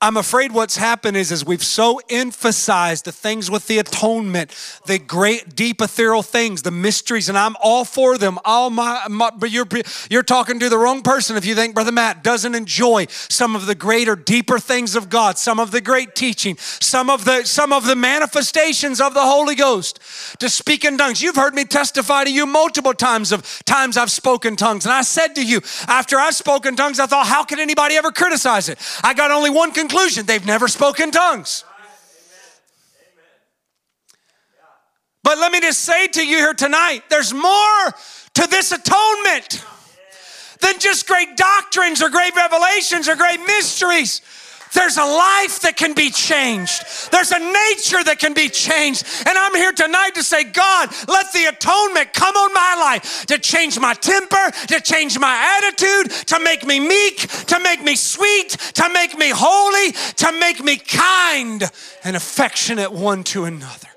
I'm afraid what's happened is, is we've so emphasized the things with the atonement, the great, deep, ethereal things, the mysteries, and I'm all for them. All my, my but you're you're talking to the wrong person if you think Brother Matt doesn't enjoy some of the greater, deeper things of God, some of the great teaching, some of the some of the manifestations of the Holy Ghost. To speak in tongues. You've heard me testify to you multiple times of times I've spoken tongues, and I said to you after I've spoken tongues, I thought, how could anybody ever criticize it? I got only one conclusion conclusion they've never spoken tongues. But let me just say to you here tonight there's more to this atonement than just great doctrines or great revelations or great mysteries. There's a life that can be changed. There's a nature that can be changed. And I'm here tonight to say, God, let the atonement come on my life to change my temper, to change my attitude, to make me meek, to make me sweet, to make me holy, to make me kind and affectionate one to another.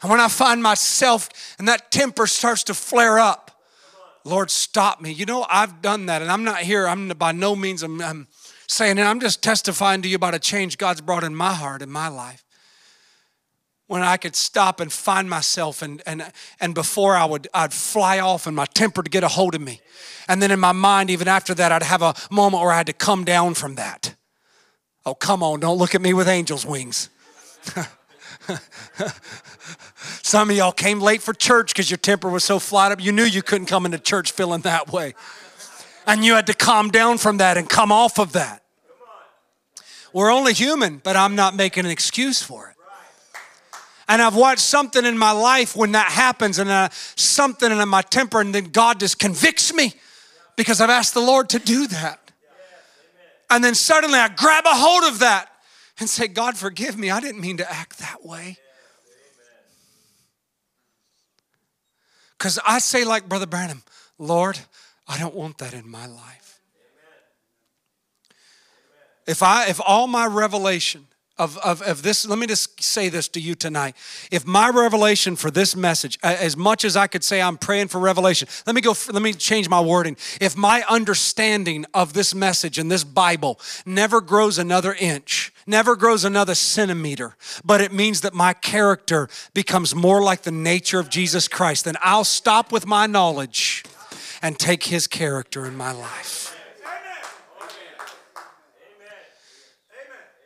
And when I find myself and that temper starts to flare up, Lord, stop me. You know, I've done that, and I'm not here. I'm by no means, I'm, I'm saying, and I'm just testifying to you about a change God's brought in my heart, in my life. when I could stop and find myself and and and before I would I'd fly off and my temper to get a hold of me. And then in my mind, even after that, I'd have a moment where I had to come down from that. Oh, come on, don't look at me with angel's wings. Some of y'all came late for church because your temper was so flat up, you knew you couldn't come into church feeling that way. And you had to calm down from that and come off of that. We're only human, but I'm not making an excuse for it. And I've watched something in my life when that happens, and uh, something in my temper, and then God just convicts me because I've asked the Lord to do that. And then suddenly I grab a hold of that and say, God, forgive me. I didn't mean to act that way. Because I say, like Brother Branham, Lord, I don't want that in my life. If I if all my revelation of, of, of this, let me just say this to you tonight. If my revelation for this message, as much as I could say I'm praying for revelation, let me go, let me change my wording. If my understanding of this message and this Bible never grows another inch, never grows another centimeter, but it means that my character becomes more like the nature of Jesus Christ, then I'll stop with my knowledge and take his character in my life.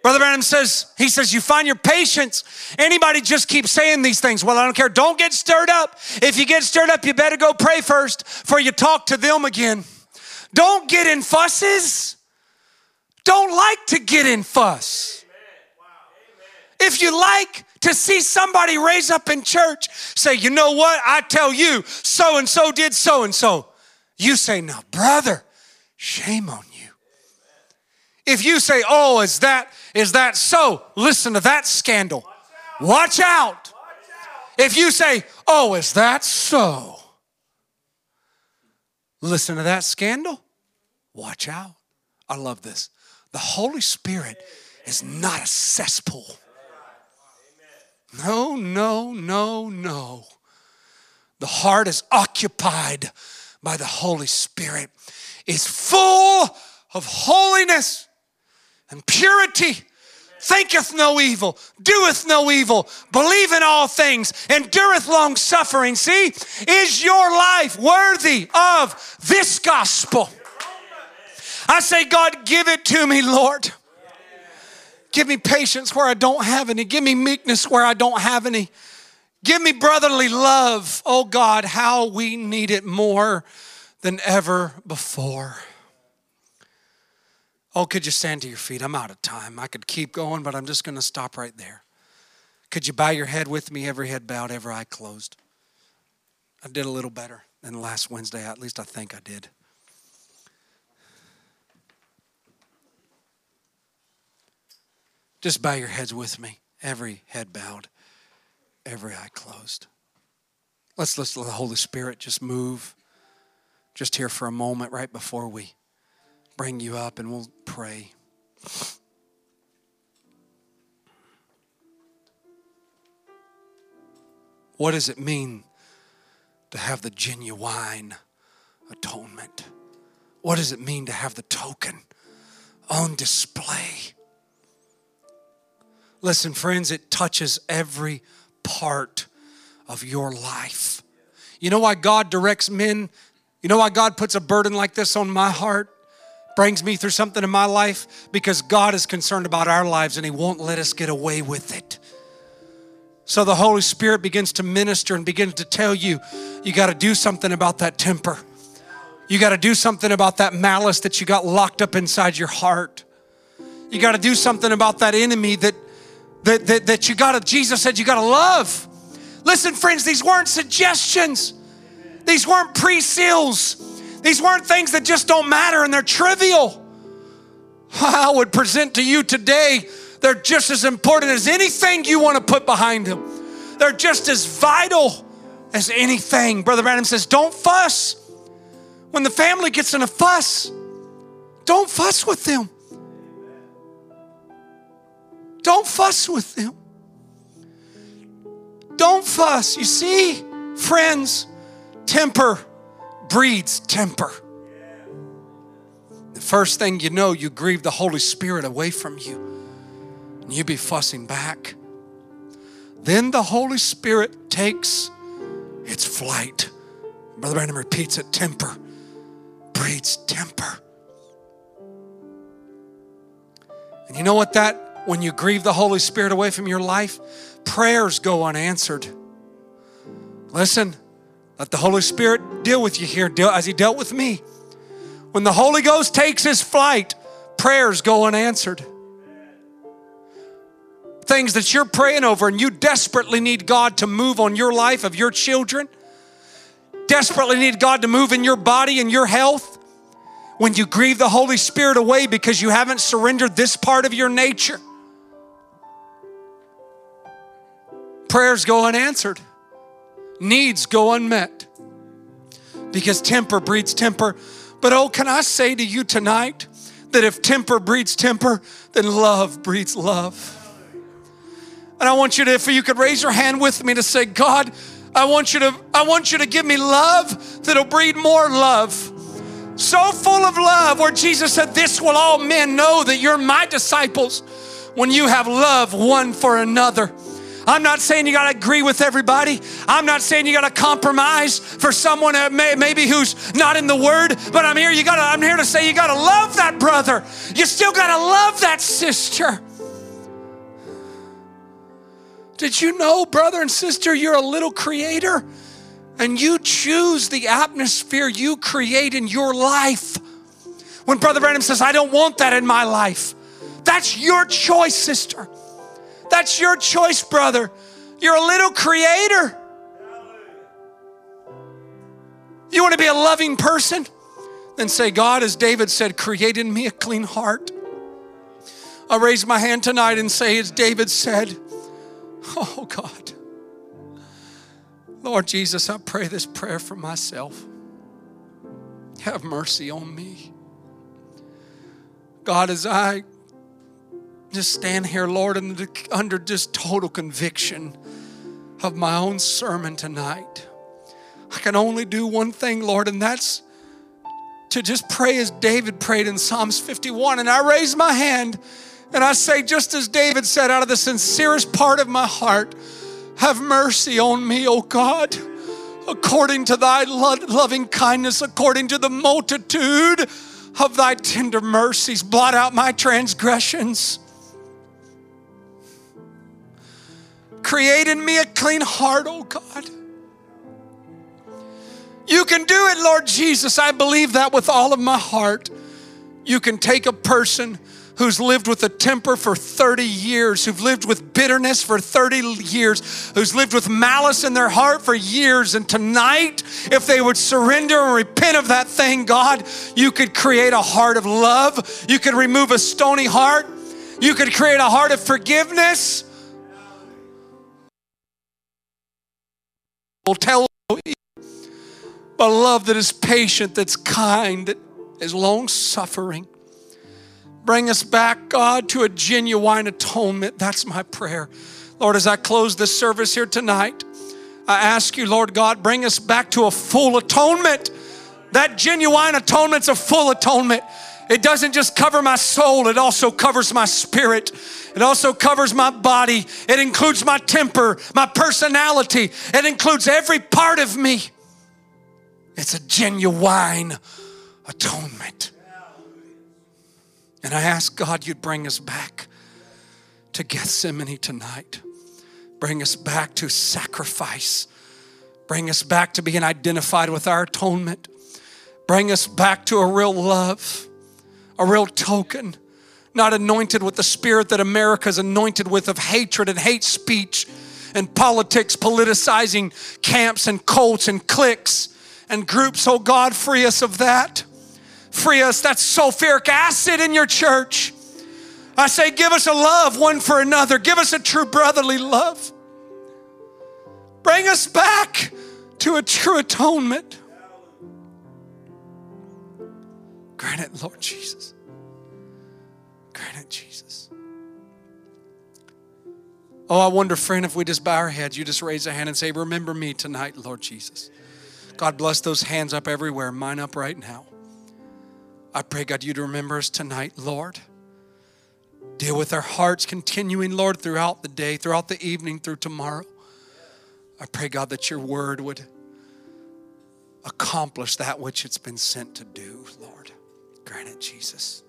Brother Branham says, he says, you find your patience. Anybody just keep saying these things. Well, I don't care. Don't get stirred up. If you get stirred up, you better go pray first before you talk to them again. Don't get in fusses. Don't like to get in fuss. If you like to see somebody raise up in church, say, you know what? I tell you, so and so did so and so. You say, no, brother, shame on you. If you say, oh, is that is that so? Listen to that scandal. Watch out. If you say, oh, is that so? Listen to that scandal. Watch out. I love this. The Holy Spirit is not a cesspool. No, no, no, no. The heart is occupied by the Holy Spirit, is full of holiness and purity. Thinketh no evil, doeth no evil, believe in all things, endureth long suffering. See, is your life worthy of this gospel? I say, God, give it to me, Lord. Give me patience where I don't have any. Give me meekness where I don't have any. Give me brotherly love. Oh God, how we need it more than ever before. Oh, could you stand to your feet? I'm out of time. I could keep going, but I'm just going to stop right there. Could you bow your head with me, every head bowed, every eye closed? I did a little better than last Wednesday. At least I think I did. Just bow your heads with me, every head bowed, every eye closed. Let's let the Holy Spirit just move just here for a moment right before we bring you up and we'll pray. What does it mean to have the genuine atonement? What does it mean to have the token on display? Listen, friends, it touches every part of your life. You know why God directs men? You know why God puts a burden like this on my heart? brings me through something in my life because God is concerned about our lives and He won't let us get away with it. So the Holy Spirit begins to minister and begins to tell you, you got to do something about that temper. You got to do something about that malice that you got locked up inside your heart. You got to do something about that enemy that that that, that you got to Jesus said you got to love. Listen friends, these weren't suggestions. These weren't pre-seals. These weren't things that just don't matter and they're trivial. I would present to you today, they're just as important as anything you want to put behind them. They're just as vital as anything. Brother Branham says, don't fuss. When the family gets in a fuss, don't fuss with them. Don't fuss with them. Don't fuss. You see, friends, temper breeds temper. The first thing you know, you grieve the Holy Spirit away from you, and you be fussing back. then the Holy Spirit takes its flight. Brother Branham repeats it temper breeds temper. And you know what that, when you grieve the Holy Spirit away from your life, prayers go unanswered. Listen, let the Holy Spirit deal with you here deal, as He dealt with me. When the Holy Ghost takes His flight, prayers go unanswered. Things that you're praying over and you desperately need God to move on your life of your children, desperately need God to move in your body and your health. When you grieve the Holy Spirit away because you haven't surrendered this part of your nature, prayers go unanswered, needs go unmet because temper breeds temper. But oh, can I say to you tonight that if temper breeds temper, then love breeds love. And I want you to, if you could raise your hand with me to say, God, I want you to, I want you to give me love that'll breed more love. So full of love, where Jesus said, This will all men know that you're my disciples when you have love one for another. I'm not saying you got to agree with everybody. I'm not saying you got to compromise for someone may, maybe who's not in the word, but I'm here you got to I'm here to say you got to love that brother. You still got to love that sister. Did you know, brother and sister, you're a little creator and you choose the atmosphere you create in your life? When Brother Branham says, I don't want that in my life, that's your choice, sister. That's your choice, brother. You're a little creator. You want to be a loving person? Then say, God, as David said, create in me a clean heart. I raise my hand tonight and say, as David said, Oh God. Lord Jesus, I pray this prayer for myself. Have mercy on me. God, as I just stand here, Lord, under just total conviction of my own sermon tonight, I can only do one thing, Lord, and that's to just pray as David prayed in Psalms 51. And I raise my hand and I say, just as David said, out of the sincerest part of my heart, have mercy on me, O God, according to thy loving kindness, according to the multitude of thy tender mercies. Blot out my transgressions. Create in me a clean heart, O God. You can do it, Lord Jesus. I believe that with all of my heart. You can take a person who's lived with a temper for 30 years, who've lived with bitterness for 30 years, who's lived with malice in their heart for years. And tonight, if they would surrender and repent of that thing, God, you could create a heart of love. You could remove a stony heart. You could create a heart of forgiveness. Will tell a love that is patient, that's kind, that is long suffering. Bring us back, God, to a genuine atonement. That's my prayer. Lord, as I close this service here tonight, I ask you, Lord God, bring us back to a full atonement. That genuine atonement's a full atonement. It doesn't just cover my soul, it also covers my spirit. It also covers my body. It includes my temper, my personality. It includes every part of me. It's a genuine atonement. And I ask God you'd bring us back to Gethsemane tonight. Bring us back to sacrifice. Bring us back to being identified with our atonement. Bring us back to a real love, a real token, not anointed with the spirit that America is anointed with of hatred and hate speech and politics, politicizing camps and cults and cliques and groups. Oh God, free us of that. Free us. That's sulfuric acid in your church. I say, give us a love one for another. Give us a true brotherly love. Bring us back to a true atonement. Grant it, Lord Jesus. Grant it, Jesus. Oh, I wonder, friend, if we just bow our heads, you just raise a hand and say, Remember me tonight, Lord Jesus. God bless those hands up everywhere, mine up right now. I pray, God, you to remember us tonight, Lord. Deal with our hearts, continuing, Lord, throughout the day, throughout the evening, through tomorrow. I pray, God, that your word would accomplish that which it's been sent to do, Lord. Grant it, Jesus.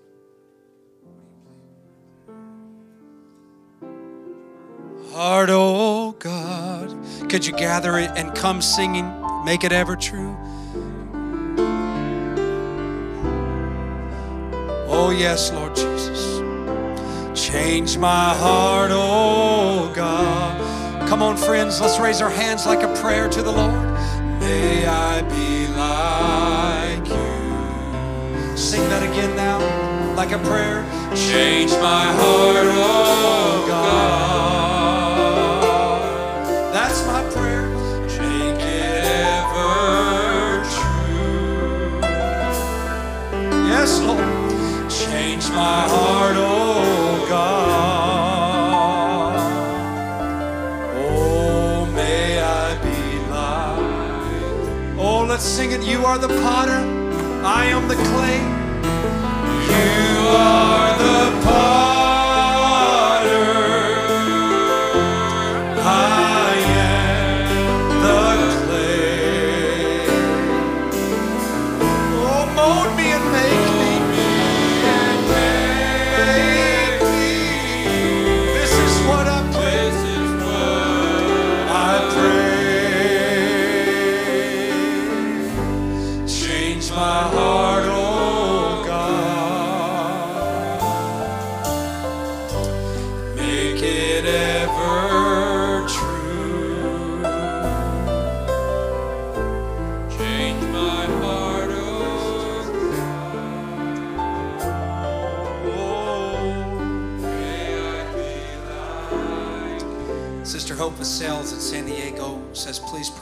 Heart, oh God. Could you gather it and come singing? Make it ever true. Oh, yes, Lord Jesus. Change my heart, oh God. Come on, friends, let's raise our hands like a prayer to the Lord. May I be like you. Sing that again now, like a prayer. Change my heart, oh God. My heart, oh God. Oh, may I be like. Oh, let's sing it. You are the potter, I am the clay. You are the potter.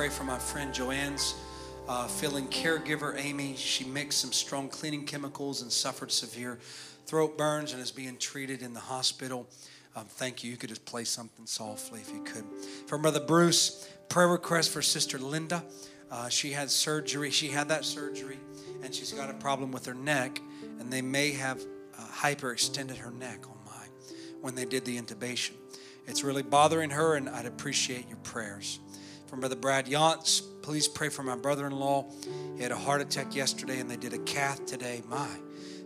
Pray for my friend Joanne's uh, feeling caregiver Amy. She mixed some strong cleaning chemicals and suffered severe throat burns and is being treated in the hospital. Um, thank you. You could just play something softly if you could. For Brother Bruce, prayer request for Sister Linda. Uh, she had surgery. She had that surgery, and she's got a problem with her neck, and they may have uh, hyperextended her neck. Oh my! When they did the intubation, it's really bothering her, and I'd appreciate your prayers. From Brother Brad Yantz, please pray for my brother-in-law. He had a heart attack yesterday, and they did a cath today. My,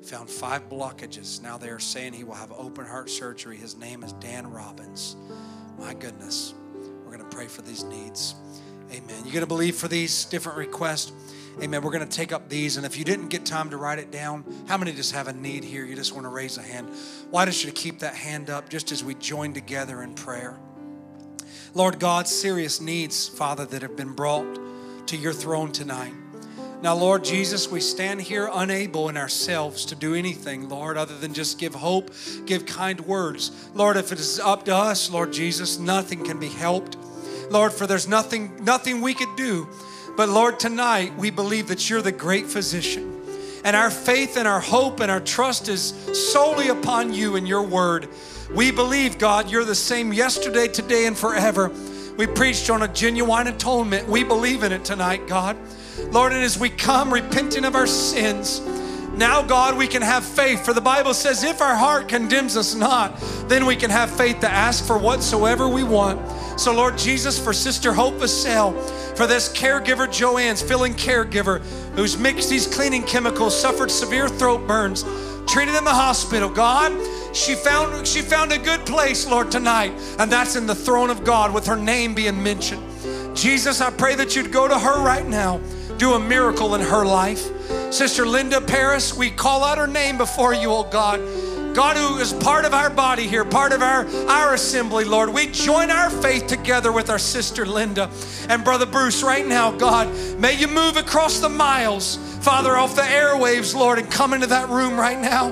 found five blockages. Now they are saying he will have open heart surgery. His name is Dan Robbins. My goodness, we're going to pray for these needs. Amen. You're going to believe for these different requests? Amen. We're going to take up these. And if you didn't get time to write it down, how many just have a need here? You just want to raise a hand. Why don't you keep that hand up just as we join together in prayer? Lord God, serious needs, Father, that have been brought to your throne tonight. Now, Lord Jesus, we stand here unable in ourselves to do anything, Lord, other than just give hope, give kind words. Lord, if it is up to us, Lord Jesus, nothing can be helped. Lord, for there's nothing, nothing we could do. But Lord, tonight we believe that you're the great physician. And our faith and our hope and our trust is solely upon you and your word. We believe, God, you're the same yesterday, today, and forever. We preached on a genuine atonement. We believe in it tonight, God. Lord, and as we come repenting of our sins, now, God, we can have faith. For the Bible says, if our heart condemns us not, then we can have faith to ask for whatsoever we want. So, Lord Jesus, for Sister Hope Vassell, for this caregiver Joanne's filling caregiver who's mixed these cleaning chemicals, suffered severe throat burns, treated in the hospital. God, she found she found a good place, Lord, tonight, and that's in the throne of God with her name being mentioned. Jesus, I pray that you'd go to her right now, do a miracle in her life. Sister Linda Paris, we call out her name before you, oh God. God, who is part of our body here, part of our, our assembly, Lord, we join our faith together with our sister Linda and Brother Bruce right now, God. May you move across the miles, Father, off the airwaves, Lord, and come into that room right now.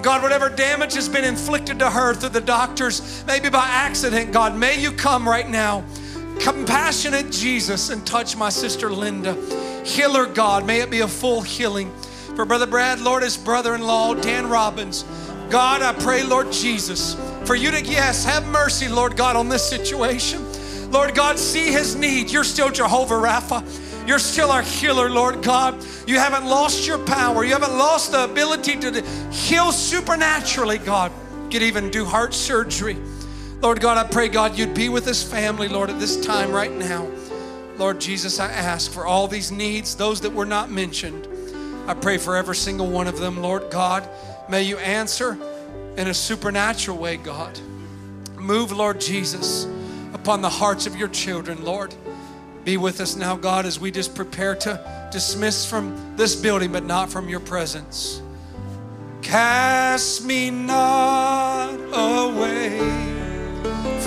God, whatever damage has been inflicted to her through the doctors, maybe by accident, God, may you come right now. Compassionate Jesus and touch my sister Linda. Healer God, may it be a full healing. For Brother Brad, Lord, his brother in law, Dan Robbins. God, I pray, Lord Jesus, for you to, yes, have mercy, Lord God, on this situation. Lord God, see his need. You're still Jehovah Rapha. You're still our healer, Lord God. You haven't lost your power. You haven't lost the ability to heal supernaturally, God. could even do heart surgery. Lord God, I pray, God, you'd be with this family, Lord, at this time right now. Lord Jesus, I ask for all these needs, those that were not mentioned. I pray for every single one of them, Lord God. May you answer in a supernatural way, God. Move, Lord Jesus, upon the hearts of your children, Lord. Be with us now, God, as we just prepare to dismiss from this building, but not from your presence. Cast me not away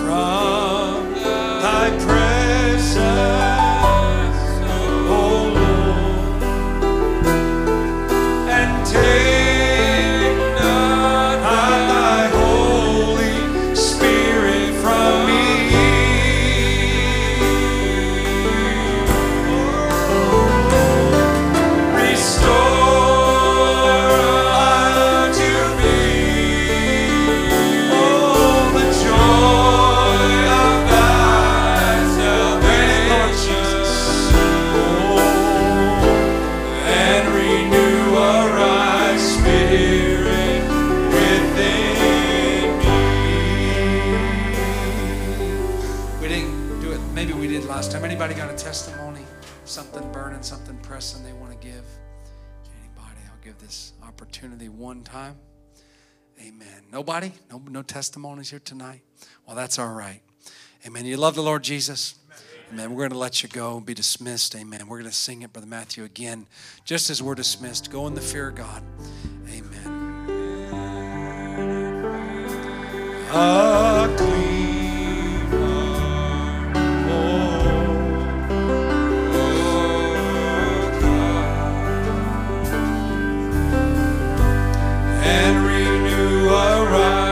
from thy presence, Nobody? No, no testimonies here tonight? Well, that's all right. Amen. You love the Lord Jesus? Amen. We're going to let you go and be dismissed. Amen. We're going to sing it, Brother Matthew, again. Just as we're dismissed, go in the fear of God. Amen. A clean heart, and renew